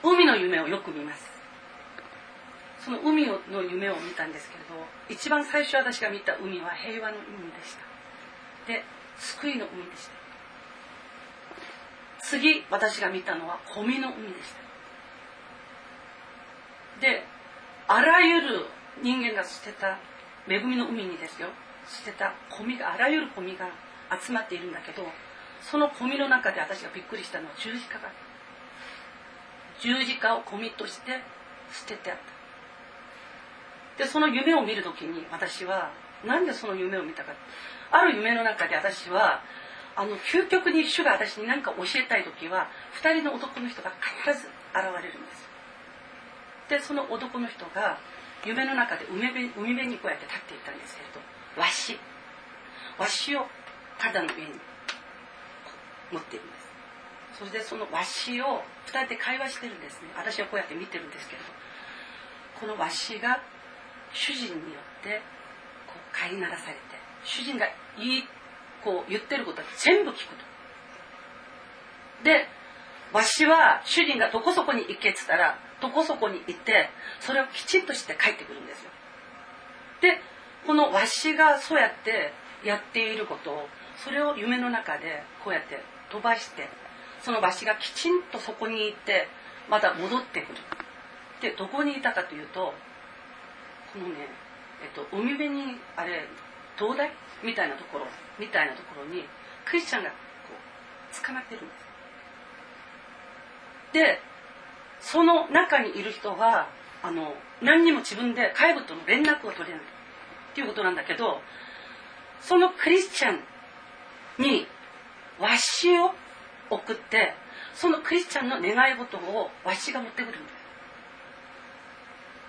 海の夢をよく見ます。その海の夢を見たんですけれど一番最初私が見た海は平和の海でした。で救いの海でした。次私が見たのはゴミの海でした。であらゆる人間が捨てた恵みの海にですよ。捨てたゴミがあらゆるゴミが集まっているんだけどそのゴミの中で私がびっくりしたのは十字架が十字架をゴミとして捨ててあった。でその夢を見る時に私はなんでその夢を見たか。ある夢の中で私はあの究極に主が私に何か教えたい時は2人の男の人が必ず現れるんです。でその男の人が夢の中で海辺海辺にこうやって立っていたんですけれどわしわしを肩の上に持っているんです。それでそのわしを2人で会話してるんですね。私はこうやって見てるんですけれど。このわしが主人によってこう飼いならされて主人がいいこう言ってることは全部聞くと。でわしは主人がどこそこに行けっつったらどこそこに行ってそれをきちんとして帰ってくるんですよ。でこのわしがそうやってやっていることをそれを夢の中でこうやって飛ばしてそのわしがきちんとそこに行ってまた戻ってくる。でどこにいたかというとこのね、えっと、海辺にあれ灯台？みたいなところみたいなところにクリスチャンがこう捕まってるんです。でその中にいる人はあの何にも自分で外部との連絡を取れないっていうことなんだけどそのクリスチャンにわしを送ってそのクリスチャンの願い事をわしが持ってくるんで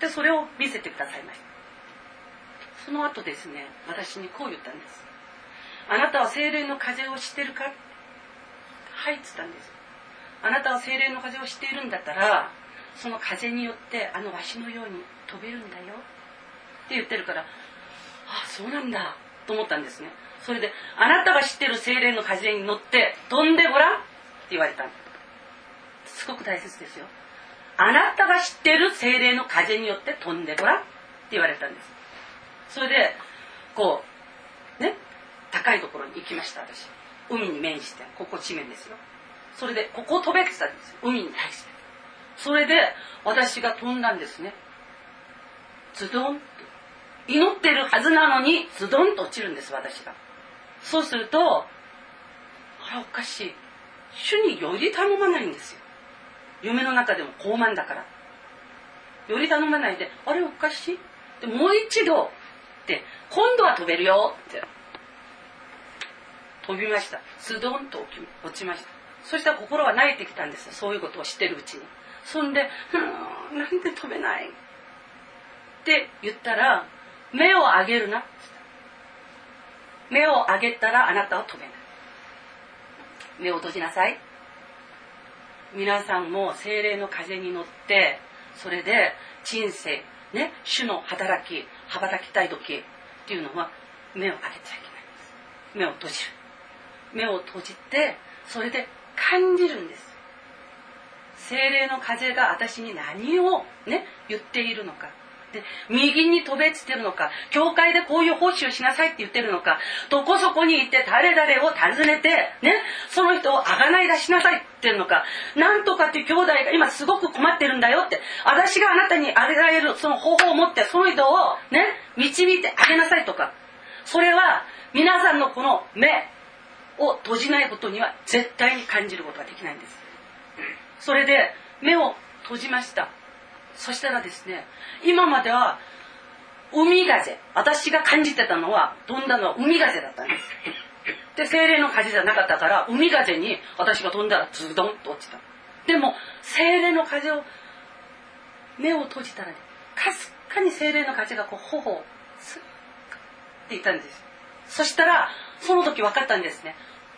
すでそれを見せてくださいましたその後ですね私にこう言ったんですあなたは精霊の風を知ってるか？はいっつったんです。あなたは精霊の風を知っているんだったらその風によってあのわしのように飛べるんだよ。って言ってるからああそうなんだ。と思ったんですね。それであなたが知ってる精霊の風に乗って飛んでごらん。って言われた。すごく大切ですよ。あなたが知ってる精霊の風によって飛んでごらん。って言われたんです。それでこうね高いところに行きました私。海に面してここ地面ですよ。それでここを飛べって言ったんですよ。海に対して。それで私が飛んだんですね。ズドンと祈ってるはずなのにズドンと落ちるんです私が。そうするとあらおかしい。主により頼まないんですよ。夢の中でも高慢だから。より頼まないであれおかしい。でもう一度って今度は飛べるよって。飛びました。ズドンと落ちました。そしたら心は慣れてきたんです。そういうことを知ってるうちに。そんで「うんなんで飛べない?」って言ったら「目を上げるな」目を上げたらあなたは飛べない。目を閉じなさい。皆さんも精霊の風に乗ってそれで人生ね主の働き羽ばたきたい時っていうのは目を上げちゃいけないんです。目を閉じる。目を閉じてそれで感じるんです。精霊の風が私に何をね言っているのか。で右に飛べっつってるのか。教会でこういう奉仕をしなさいって言ってるのか。どこそこに行って誰々を訪ねてねその人をあがない出しなさいって言ってるのか。なんとかっていう兄弟が今すごく困ってるんだよって。私があなたにあげられるその方法を持ってその人をね導いてあげなさいとか。それは皆さんのこの目を閉じないことには絶対に感じることができないんです。それで目を閉じました。そしたらですね今までは海風私が感じてたのは飛んだのは海風だったんです。で精霊の風じゃなかったから海風に私が飛んだらズドンと落ちた。でも精霊の風を目を閉じたらねかすかに精霊の風がこう頬をスッっていったんです。そしたらその時分かったんですね。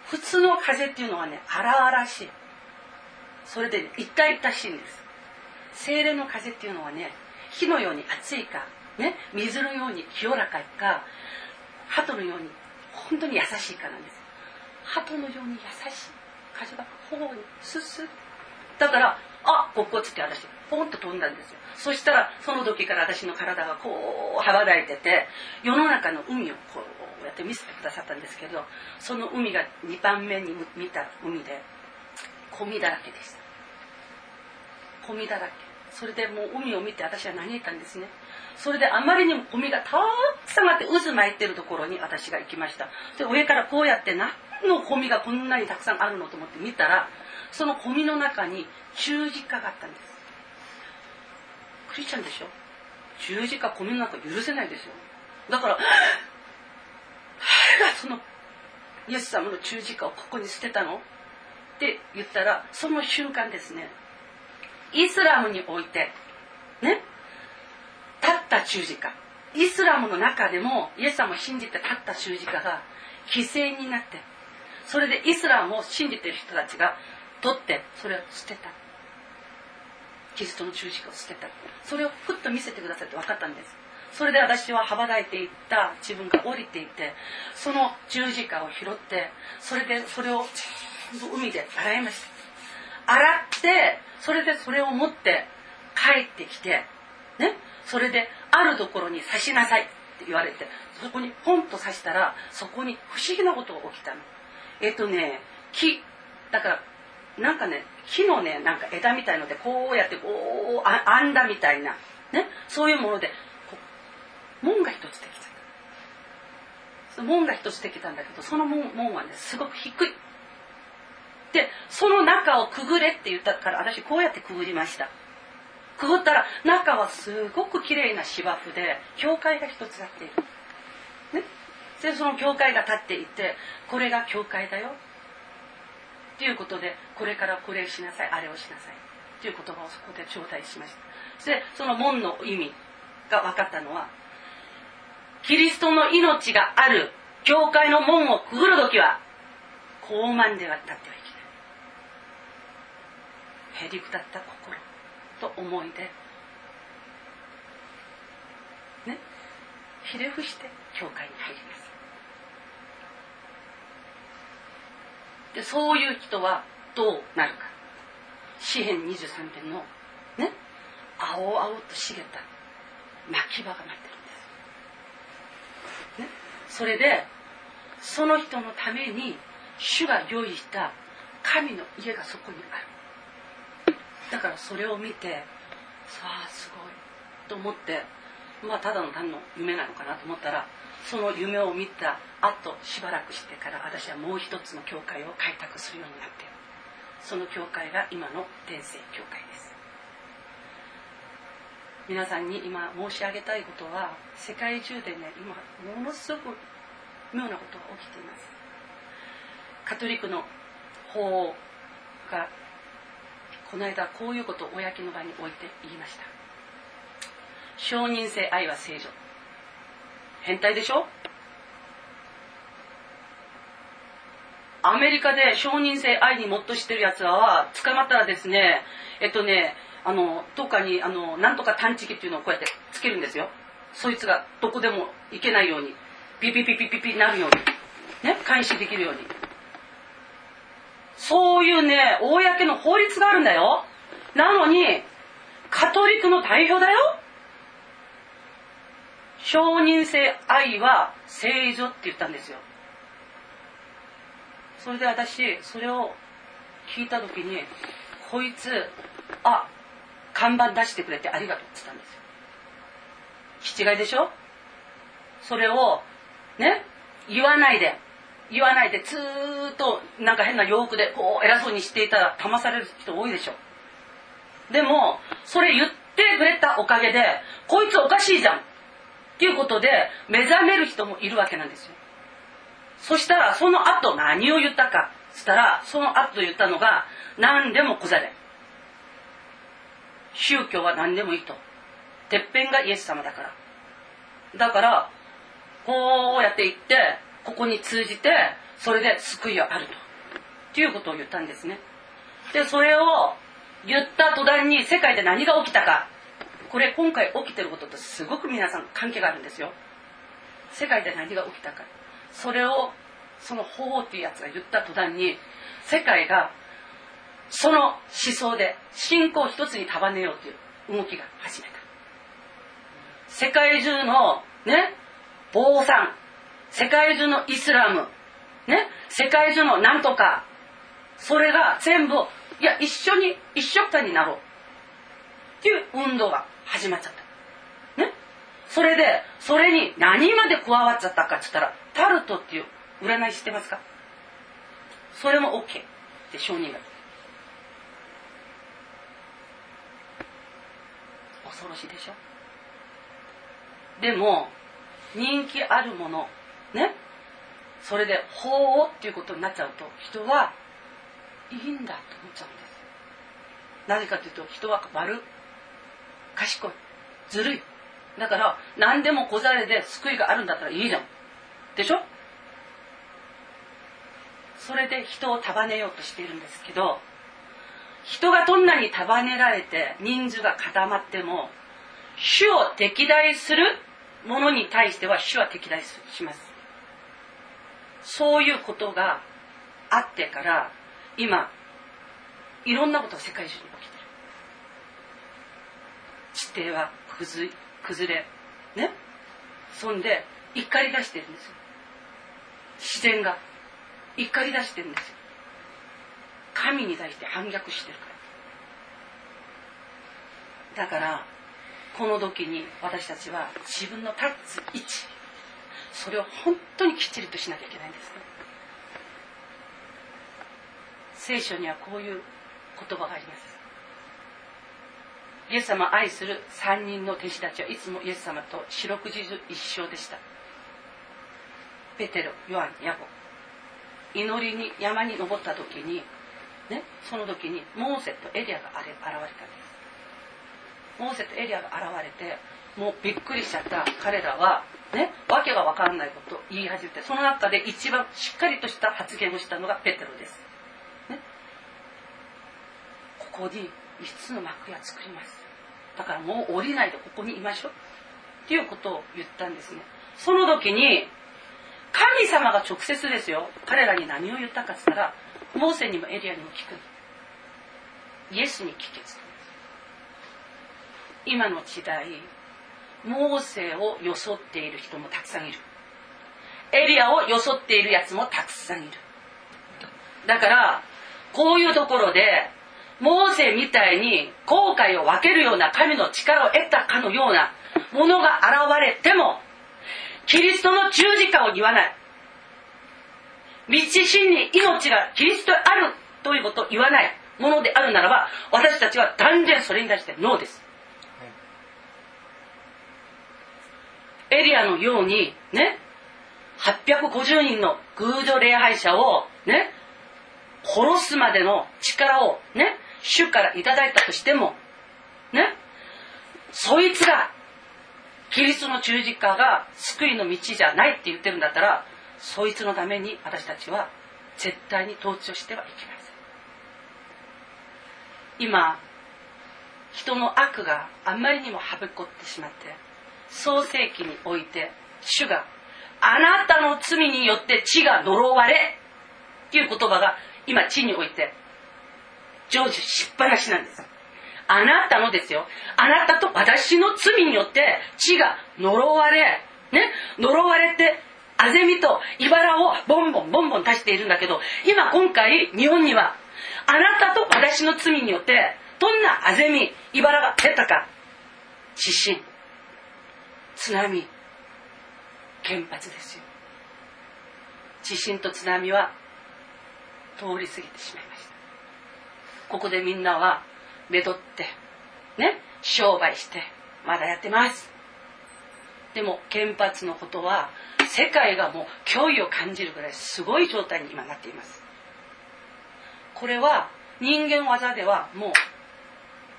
普通の風っていうのはね荒々しい。それで、ね、痛々しいんです。精霊の風っていうのはね火のように熱いかね、水のように清らかいか鳩のように本当に優しいかなんです。鳩のように優しい風が頬にスッスッだからあここっつって私ポンと飛んだんですよ。そしたらその時から私の体がこう羽ばたいてて世の中の海をこうやって見せてくださったんですけどその海が2番目に見た海でゴミだらけでした。ゴミだらけ。それでもう海を見て私は嘆いたんですね。それであまりにもゴミがたくさんあって渦巻いてるところに私が行きました。で上からこうやって何のゴミがこんなにたくさんあるのと思って見たらそのゴミの中に十字架があったんです。クリスチャンでしょ？十字架ゴミの中許せないですよ。だから そのイエス様の十字架をここに捨てたの？って言ったらその瞬間ですねイスラムにおいてね立った十字架。イスラムの中でもイエス様を信じて立った十字架が犠牲になってそれでイスラムを信じてる人たちが取ってそれを捨てた。キリストの十字架を捨てた。それをふっと見せてくださいって分かったんです。それで私は羽ばたいていった自分が降りていてその十字架を拾ってそれでそれを海で洗いました。洗ってそれでそれを持って帰ってきてねそれであるところに刺しなさいって言われてそこにポンと刺したらそこに不思議なことが起きたの。えっとね木だからなんかね木のねなんか枝みたいのでこうやってこう編んだみたいなねそういうもので門が一つできちゃった門が一つできたんだけどその門門はねすごく低いでその中をくぐれって言ったから私こうやってくぐりました。くぐったら中はすごく綺麗な芝生で教会が一つ立っている、ね、でその教会が立っていてこれが教会だよっていうことでこれからこれしなさいあれをしなさいっていう言葉をそこで頂戴しました。でその門の意味が分かったのはキリストの命がある教会の門をくぐる時は傲慢では立ってはいけない。へりくだった心と思いでね。ひれ伏して教会に入ります。でそういう人はどうなるか。詩編23編のね。青々と茂った牧場が待ってる、それでその人のために主が用意した神の家がそこにある。だからそれを見てさあすごいと思ってまあただの単の夢なのかなと思ったらその夢を見た後しばらくしてから私はもう一つの教会を開拓するようになってその教会が今の天聖教会です。皆さんに今申し上げたいことは世界中でね今ものすごく妙なことが起きています。カトリックの法がこの間こういうことを公の場に置いて言いました。承認性愛は正常変態でしょ？アメリカで承認性愛にもっとしてるやつらは捕まったらですねえっとねあのどっかにあのなんとか探知機っていうのをこうやってつけるんですよそいつがどこでも行けないようにピピピピピピなるようにね監視できるようにそういうね、公の法律があるんだよ。なのに、カトリックの代表だよ。承認性愛は正常って言ったんですよ。それで私、それを聞いた時にこいつあ看板出してくれてありがとうって言ったんですよ。気違いでしょ？それをね言わないで言わないでずーっとなんか変な洋服でこう偉そうにしていたら騙される人多いでしょ。でもそれ言ってくれたおかげでこいつおかしいじゃんっていうことで目覚める人もいるわけなんですよ。そしたらその後何を言ったかっつったらその後言ったのが何でも小ざれ宗教は何でもいいと。てっぺんがイエス様だから。だからこうやって言ってここに通じてそれで救いはあると。っていうことを言ったんですね。でそれを言った途端に世界で何が起きたか。これ今回起きてることとすごく皆さん関係があるんですよ。世界で何が起きたか。それをその法王っていうやつが言った途端に世界がその思想で信仰一つに束ねようという動きが始めた。世界中のね坊さん世界中のイスラムね世界中のなんとかそれが全部いや一緒に一緒くたになろう。っていう運動が始まっちゃった。ね？それでそれに何まで加わっちゃったかっつったらタルトっていう占い知ってますか？それも OK って承認が恐ろしいでしょ？でも人気あるものね？それで法をっていうことになっちゃうと人はいいんだと思っちゃうんです。なぜかというと人は悪賢い。ずるい。だから何でも小ざれで救いがあるんだったらいいじゃん。でしょ？それで人を束ねようとしているんですけど人がどんなに束ねられて人数が固まっても主を敵対するものに対しては主は敵対します。そういうことがあってから今いろんなことが世界中に起きてる。地底は崩崩れねそんで怒り出してるんですよ。自然が怒り出してるんですよ。神に対して反逆してる。からだからこの時に私たちは自分の立つ位置それを本当にきっちりとしなきゃいけないんです。ね聖書にはこういう言葉があります。イエス様を愛する3人の弟子たちはいつもイエス様と四六時中一緒でした。ペテロヨハンヤコ。祈りに山に登った時に、ね、その時にモーセとエリアが現れたんですモーセとエリアが現れてもうびっくりしちゃった。彼らはねわけが分からないことを言い始めてその中で一番しっかりとした発言をしたのがペテロです、ね、ここに5つの幕屋作ります。だからもう降りないでここにいましょう。っていうことを言ったんですね。その時に神様が直接ですよ。彼らに何を言ったかっつったらモーセにもエリアにも聞く。イエスに聞け今の時代モーセを装っている人もたくさんいる。エリアを装っているやつもたくさんいる。だからこういうところでモーセみたいに後悔を分けるような神の力を得たかのようなものが現れてもキリストの十字架を言わない。道真に命がキリストあるということを言わないものであるならば私たちは断然それに対してノーです。エリアのようにね850人の偶像礼拝者をね殺すまでの力をね主からいただいたとしてもねそいつがキリストの十字架が救いの道じゃないって言ってるんだったらそいつのために私たちは絶対に統治をしてはいけません。今人の悪があまりにもはびこってしまって創世記において主があなたの罪によって地が呪われっていう言葉が今地において成就しっぱなしなんです。あなたのですよ。あなたと私の罪によって地が呪われね呪われてあぜみと茨をボンボンボンボン足しているんだけど今今回日本にはあなたと私の罪によってどんなあぜみ茨が出たか？地震。津波。原発ですよ。地震と津波は通り過ぎてしまいました。ここでみんなはめどってね？商売してまだやってます。でも原発のことは世界がもう脅威を感じるぐらいすごい状態に今なっています。これは人間技ではもう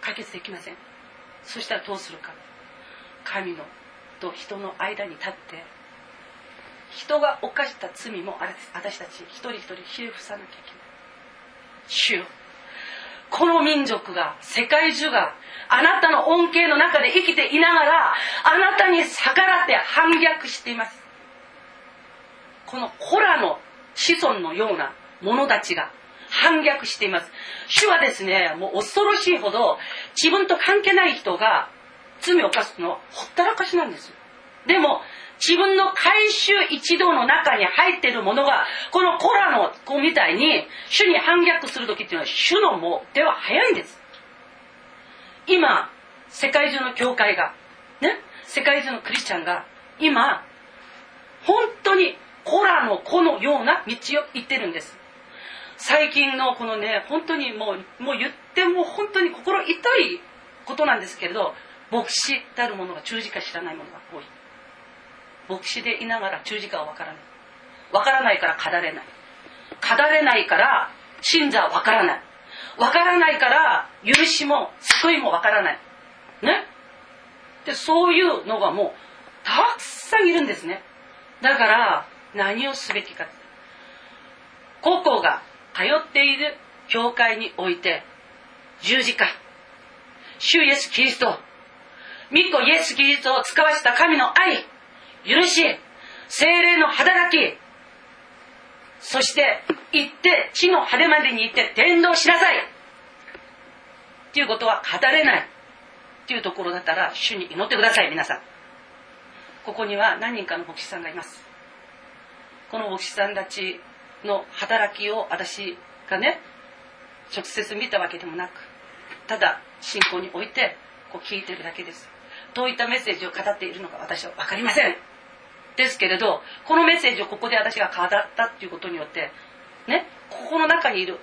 解決できません。そしたらどうするか。神のと人の間に立って人が犯した罪も私たち一人一人ひれ伏さなきゃいけない。主よこの民族が世界中があなたの恩恵の中で生きていながらあなたに逆らって反逆しています。このコラの子孫のような者たちが反逆しています。主はですねもう恐ろしいほど自分と関係ない人が罪を犯すのはほったらかしなんですでも自分の回収一同の中に入っているものがこのコラの子みたいに主に反逆する時っていうのは主のもう手は早いんです。今世界中の教会がね世界中のクリスチャンが今本当にコラの子のような道を行ってるんです。最近のこのね本当にもうもう言っても本当に心痛いことなんですけれど牧師たるものが十字架知らないものが多い。牧師でいながら十字架は分からない。分からないから語れない。語れないから信者は分からない。分からないから許しも救いも分からない。ね？でそういうのがもうたくさんいるんですね。だから何をすべきか。個々が通っている教会において十字架。主イエス・キリスト。御子イエス・キリストを使わせた神の愛。許し。精霊の働き。そして行って地の果てまでに行って伝道しなさい。っていうことは語れない。っていうところだったら主に祈ってください皆さん。ここには何人かの牧師さんがいます。この牧師さんたちの働きを私がね直接見たわけでもなくただ信仰においてこう聞いてるだけです。どういったメッセージを語っているのか私は分かりません。ですけれどこのメッセージをここで私が語ったっていうことによってねここの中にいる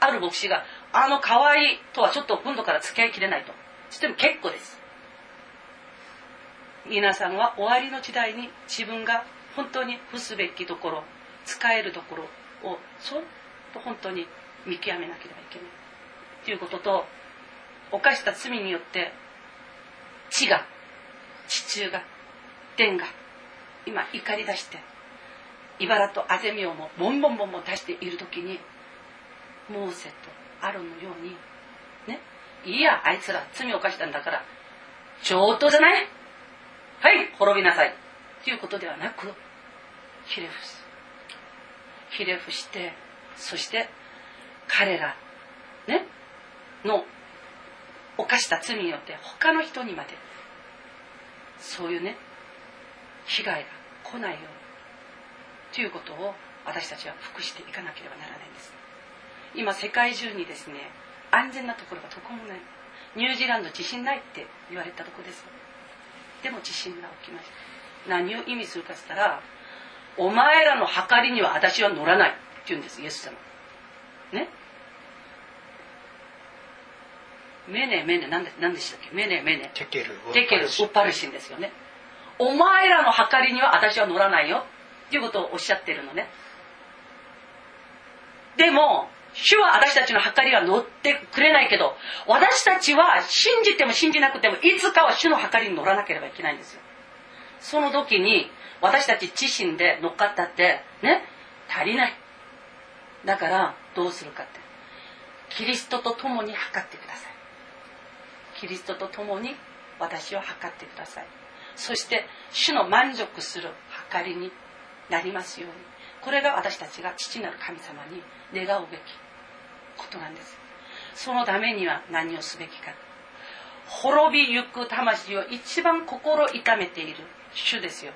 ある牧師があの可愛いとはちょっと今度から付き合いきれないと。しても結構です。皆さんは終わりの時代に自分が本当に付すべきところ使えるところをそっと本当に見極めなければいけないということと犯した罪によって地が地中が天が今怒り出して茨とあぜみをもボンボンボンボン出している時にモーセとアロンのようにねいいやあいつら罪を犯したんだから上等じゃない？はい滅びなさい。ということではなくひれ伏す。ひれ伏してそして彼らねの犯した罪によって他の人にまでそういうね被害が来ないようにということを私たちは服していかなければならないんです。今世界中にですね安全なところがどこもない。ニュージーランド地震ないって言われたとこです。でも地震が起きました。何を意味するかっつったらお前らの計りには私は乗らないって言うんですイエス様。ね？メネメネ何で何でしたっけ？メネメネ。テケルテケルウッパルシンですよね。お前らの計りには私は乗らないよっていうことをおっしゃってるのね。でも主は私たちの計りは乗ってくれないけど私たちは信じても信じなくてもいつかは主の計りに乗らなければいけないんですよ。その時に私たち自身で乗っかったってね足りない。だからどうするかって。キリストと共に測ってください。キリストと共に私を測ってください。そして主の満足する計りになりますように。これが私たちが父なる神様に願うべきことなんです。そのためには何をすべきか。滅びゆく魂を一番心痛めている主ですよ。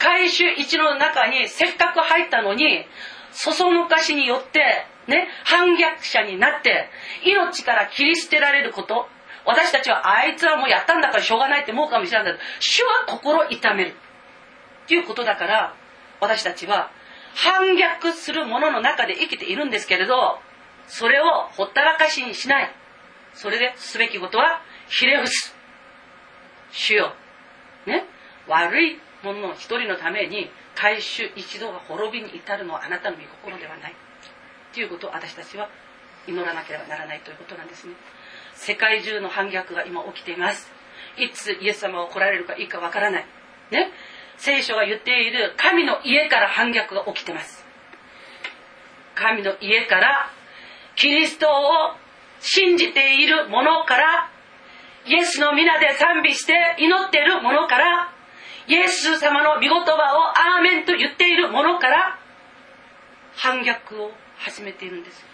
回収一の中にせっかく入ったのにそそのかしによってね、反逆者になって、命から切り捨てられること、私たちはあいつはもうやったんだからしょうがないって思うかもしれないけど、主は心痛める。っていうことだから、私たちは反逆するものの中で生きているんですけれど、それをほったらかしにしない。それですべきことは、ひれ伏す。主よ。ね。悪い者の一人のために、回収一度が滅びに至るのはあなたの御心ではない。ということを私たちは祈らなければならないということなんですね。世界中の反逆が今起きています。いつイエス様が来られるかいいかわからない。ね。聖書が言っている神の家から反逆が起きてます。神の家からキリストを信じている者からイエスの皆で賛美して祈っている者からイエス様の御言葉をアーメンと言っている者から反逆を始めているんです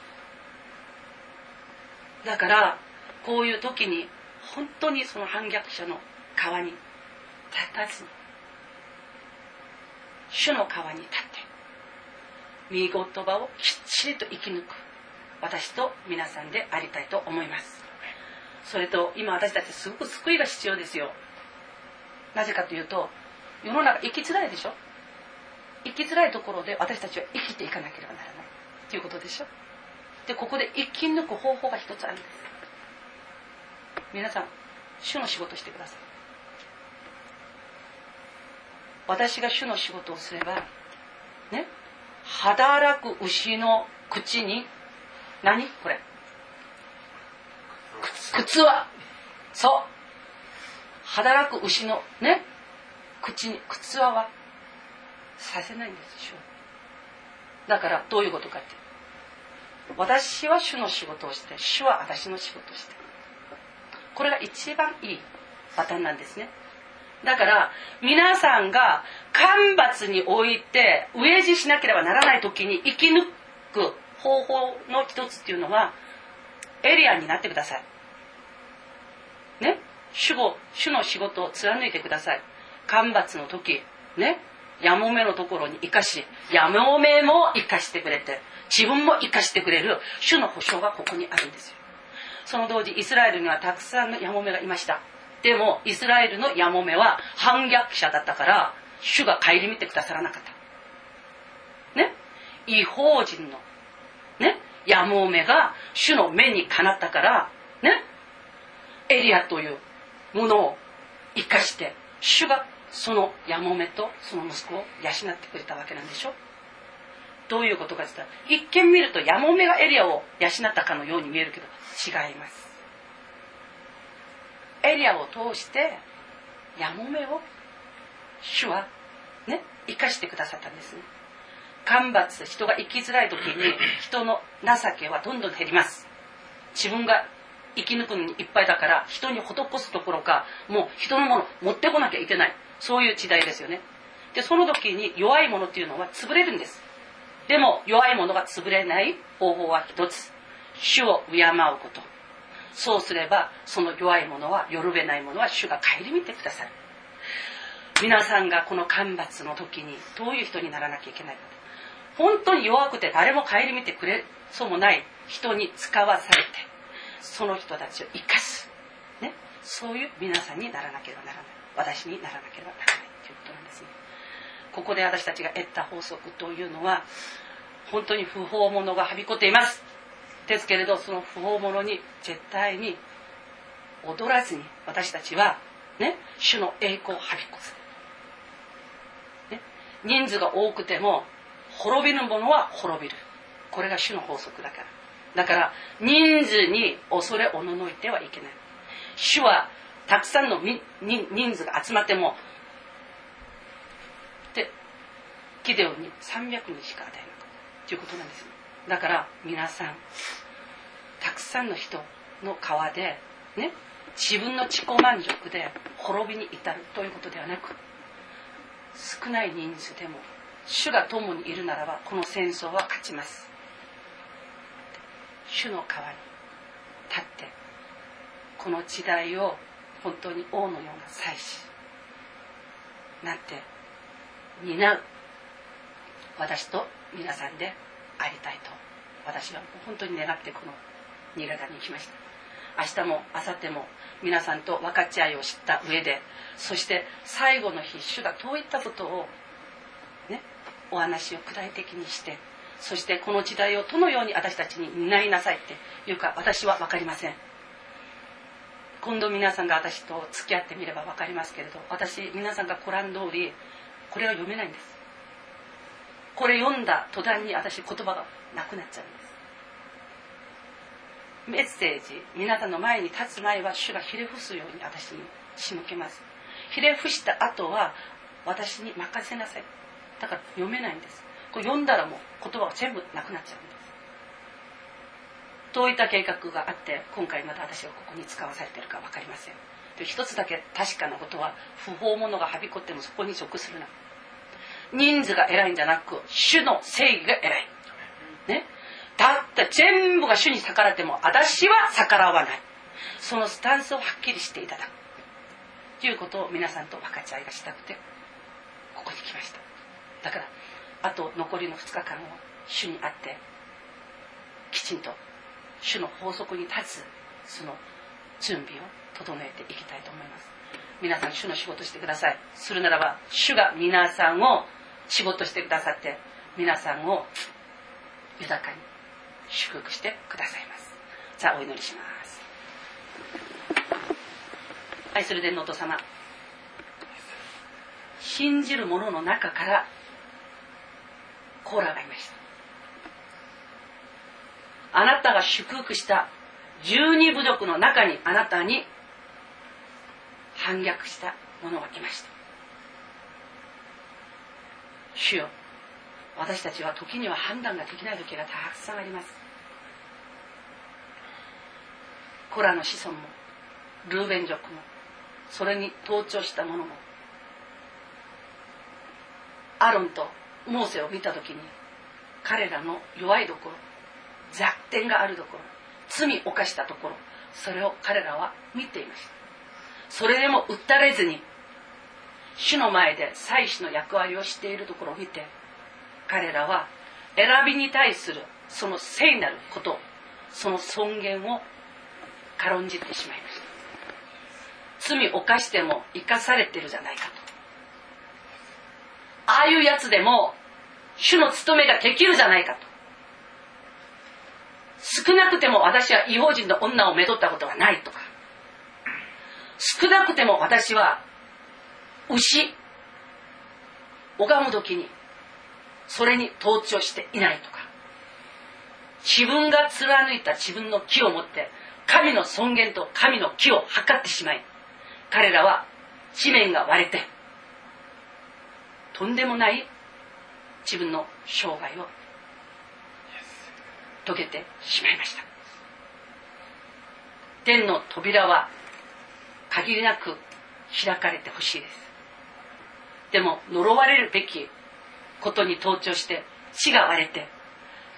だからこういう時に本当にその反逆者の川に立たずに主の川に立って御言葉をきっちりと生き抜く私と皆さんでありたいと思います。それと今私たちすごく救いが必要ですよ。なぜかというと世の中生きづらいでしょ？生きづらいところで私たちは生きていかなければならない。ということでしょ？でここで生き抜く方法が一つあるんです。皆さん主の仕事してください。私が主の仕事をすればね働く牛の口に何？これ。靴。はそう。働く牛のね口に靴輪はさせないんですよだからどういうことかって。私は主の仕事をして主は私の仕事をして。これが一番いいパターンなんですね。だから皆さんが干ばつにおいて飢え死しなければならない時に生き抜く方法の一つっていうのはエリアになってください。ね？主語主の仕事を貫いてください。干ばつの時ねやもめのところに生かしやもめも生かしてくれて自分も生かしてくれる主の保証がここにあるんですよ。その当時イスラエルにはたくさんのやもめがいました。でもイスラエルのやもめは反逆者だったから主が顧みてくださらなかった。ね？違法人のね？やもめが主の目にかなったからね？エリアというものを生かして主がそのやもめとその息子を養ってくれたわけなんでしょ？どういうことかって言ったら一見見るとやもめがエリアを養ったかのように見えるけど違います。エリアを通してやもめを主はね生かしてくださったんですね。干ばつ人が生きづらい時に 人の情けはどんどん減ります。自分が生き抜くのにいっぱいだから人に施すどころかもう人のもの持ってこなきゃいけないそういう時代ですよね。でその時に弱いものっていうのは潰れるんです。でも弱いものが潰れない方法は一つ。主を敬うこと。そうすればその弱いものはよるべないものは主が顧みてくださる皆さんがこの干ばつの時にどういう人にならなきゃいけないか。本当に弱くて誰も顧みてくれそうもない。人に使わされてその人たちを生かす、ね、そういう皆さんにならなければならない。私にならなければならないということなんですねここで私たちが得た法則というのは本当に不法者がはびこっています。ですけれどその不法者に絶対に踊らずに私たちはね主の栄光をはびこす、ね、人数が多くても滅びる者は滅びる。これが主の法則だから。だから人数に恐れおののいてはいけない。主はたくさんの人数が集まってもでギデオに300人しか与えなかったということなんですだから皆さんたくさんの人の川でね自分の自己満足で滅びに至るということではなく少ない人数でも主が共にいるならばこの戦争は勝ちます。主の川に立ってこの時代を本当に王のような祭司。なって担う。私と皆さんでありたいと。私は本当に願ってこの新潟に来ました。明日も明後日も皆さんと分かち合いを知った上でそして最後の日主がどういったことをねお話を具体的にしてそしてこの時代をどのように私たちに担いなさいっていうか私は分かりません。今度皆さんが私と付き合ってみれば分かりますけれど私皆さんがコラン通りこれは読めないんです。これ読んだ途端に私言葉がなくなっちゃうんです。メッセージ皆さんの前に立つ前は主がひれ伏すように私に仕向けます。ひれ伏した後は私に任せなさい。だから読めないんです。これ読んだらもう言葉が全部なくなっちゃうんです。どういった計画があって今回また私がここに使わされてるか分かりません。で一つだけ確かなことは不法者がはびこってもそこに属するな。人数が偉いんじゃなく主の正義が偉い。ね。だって全部が主に逆らっても私は逆らわない。そのスタンスをはっきりしていただく。ということを皆さんと分かち合いがしたくてここに来ました。だからあと残りの2日間を主にあってきちんと主の法則に立つその準備を整えていきたいと思います。皆さん主の仕事してください。するならば主が皆さんを仕事してくださって皆さんを豊かに祝福してくださいます。さあお祈りします。愛する天皇と様。信じる者の中からコーラがいました。あなたが祝福した十二部族の中にあなたに反逆した者が来ました。主よ私たちは時には判断ができない時がたくさんあります。コラの子孫もルーベン族もそれに登頂した者もアロンとモーセを見た時に彼らの弱いところ弱点があるところ罪を犯したところそれを彼らは見ていました。それでも訴れずに主の前で祭司の役割をしているところを見て彼らは選びに対するその聖なることその尊厳を軽んじてしまいました。罪を犯しても生かされてるじゃないかと。ああいうやつでも主の務めができるじゃないかと。少なくても私は違法人の女をめとったことがないとか。少なくても私は牛拝む時にそれに登頂していないとか。自分が貫いた自分の木を持って神の尊厳と神の木を測ってしまい彼らは地面が割れてとんでもない自分の生涯を遂げてしまいました。天の扉は限りなく開かれてほしいです。でも呪われるべきことに登頂して血が割れて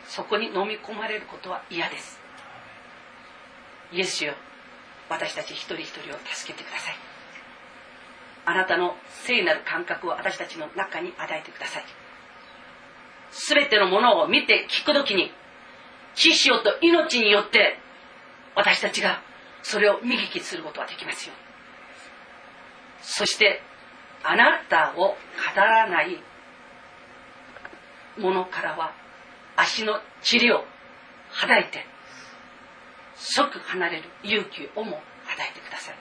そこに飲み込まれることは嫌です。イエスよ私たち一人一人を助けてください。あなたの聖なる感覚を私たちの中に与えてください。全てのものを見て聞くときに知識と命によって私たちがそれを見聞きすることができますよ。そしてあなたを語らないものからは足の治療はだいて即離れる勇気をも与えてください。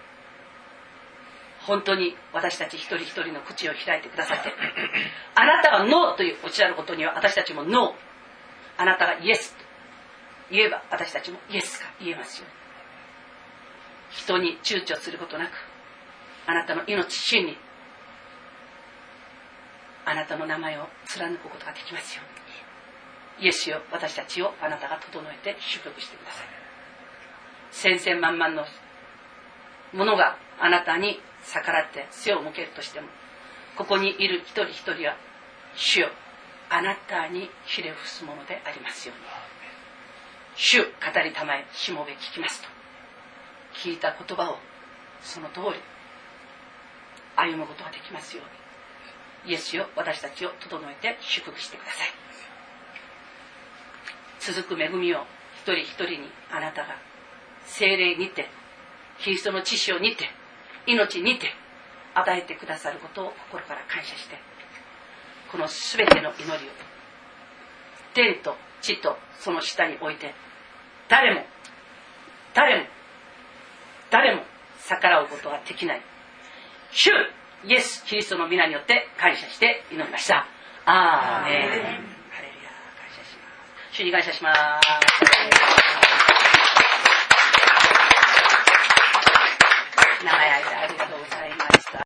本当に私たち一人一人の口を開いてくださってあなたがノーというおっしゃることには私たちもノー。あなたがイエスと言えば私たちもイエスが言えますよ。人に躊躇することなくあなたの命真にあなたの名前を貫くことができますように。イエスよ私たちをあなたが整えて祝福してください。千千万万のものがあなたに逆らって背を向けるとしてもここにいる一人一人は主よあなたにひれ伏すものでありますように。主語りたまえしもべ聞きますと。聞いた言葉をその通り歩むことができますように。イエスよ私たちを整えて祝福してください。続く恵みを一人一人にあなたが精霊にてキリストの知識をにて命にて与えてくださることを心から感謝してこの全ての祈りを天と地とその下に置いて誰も誰も誰も逆らうことができない。主イエス・キリストの皆によって感謝して祈りました。アーメン。ハレルヤ感謝します。主に感謝します。長い間ありがとうございます。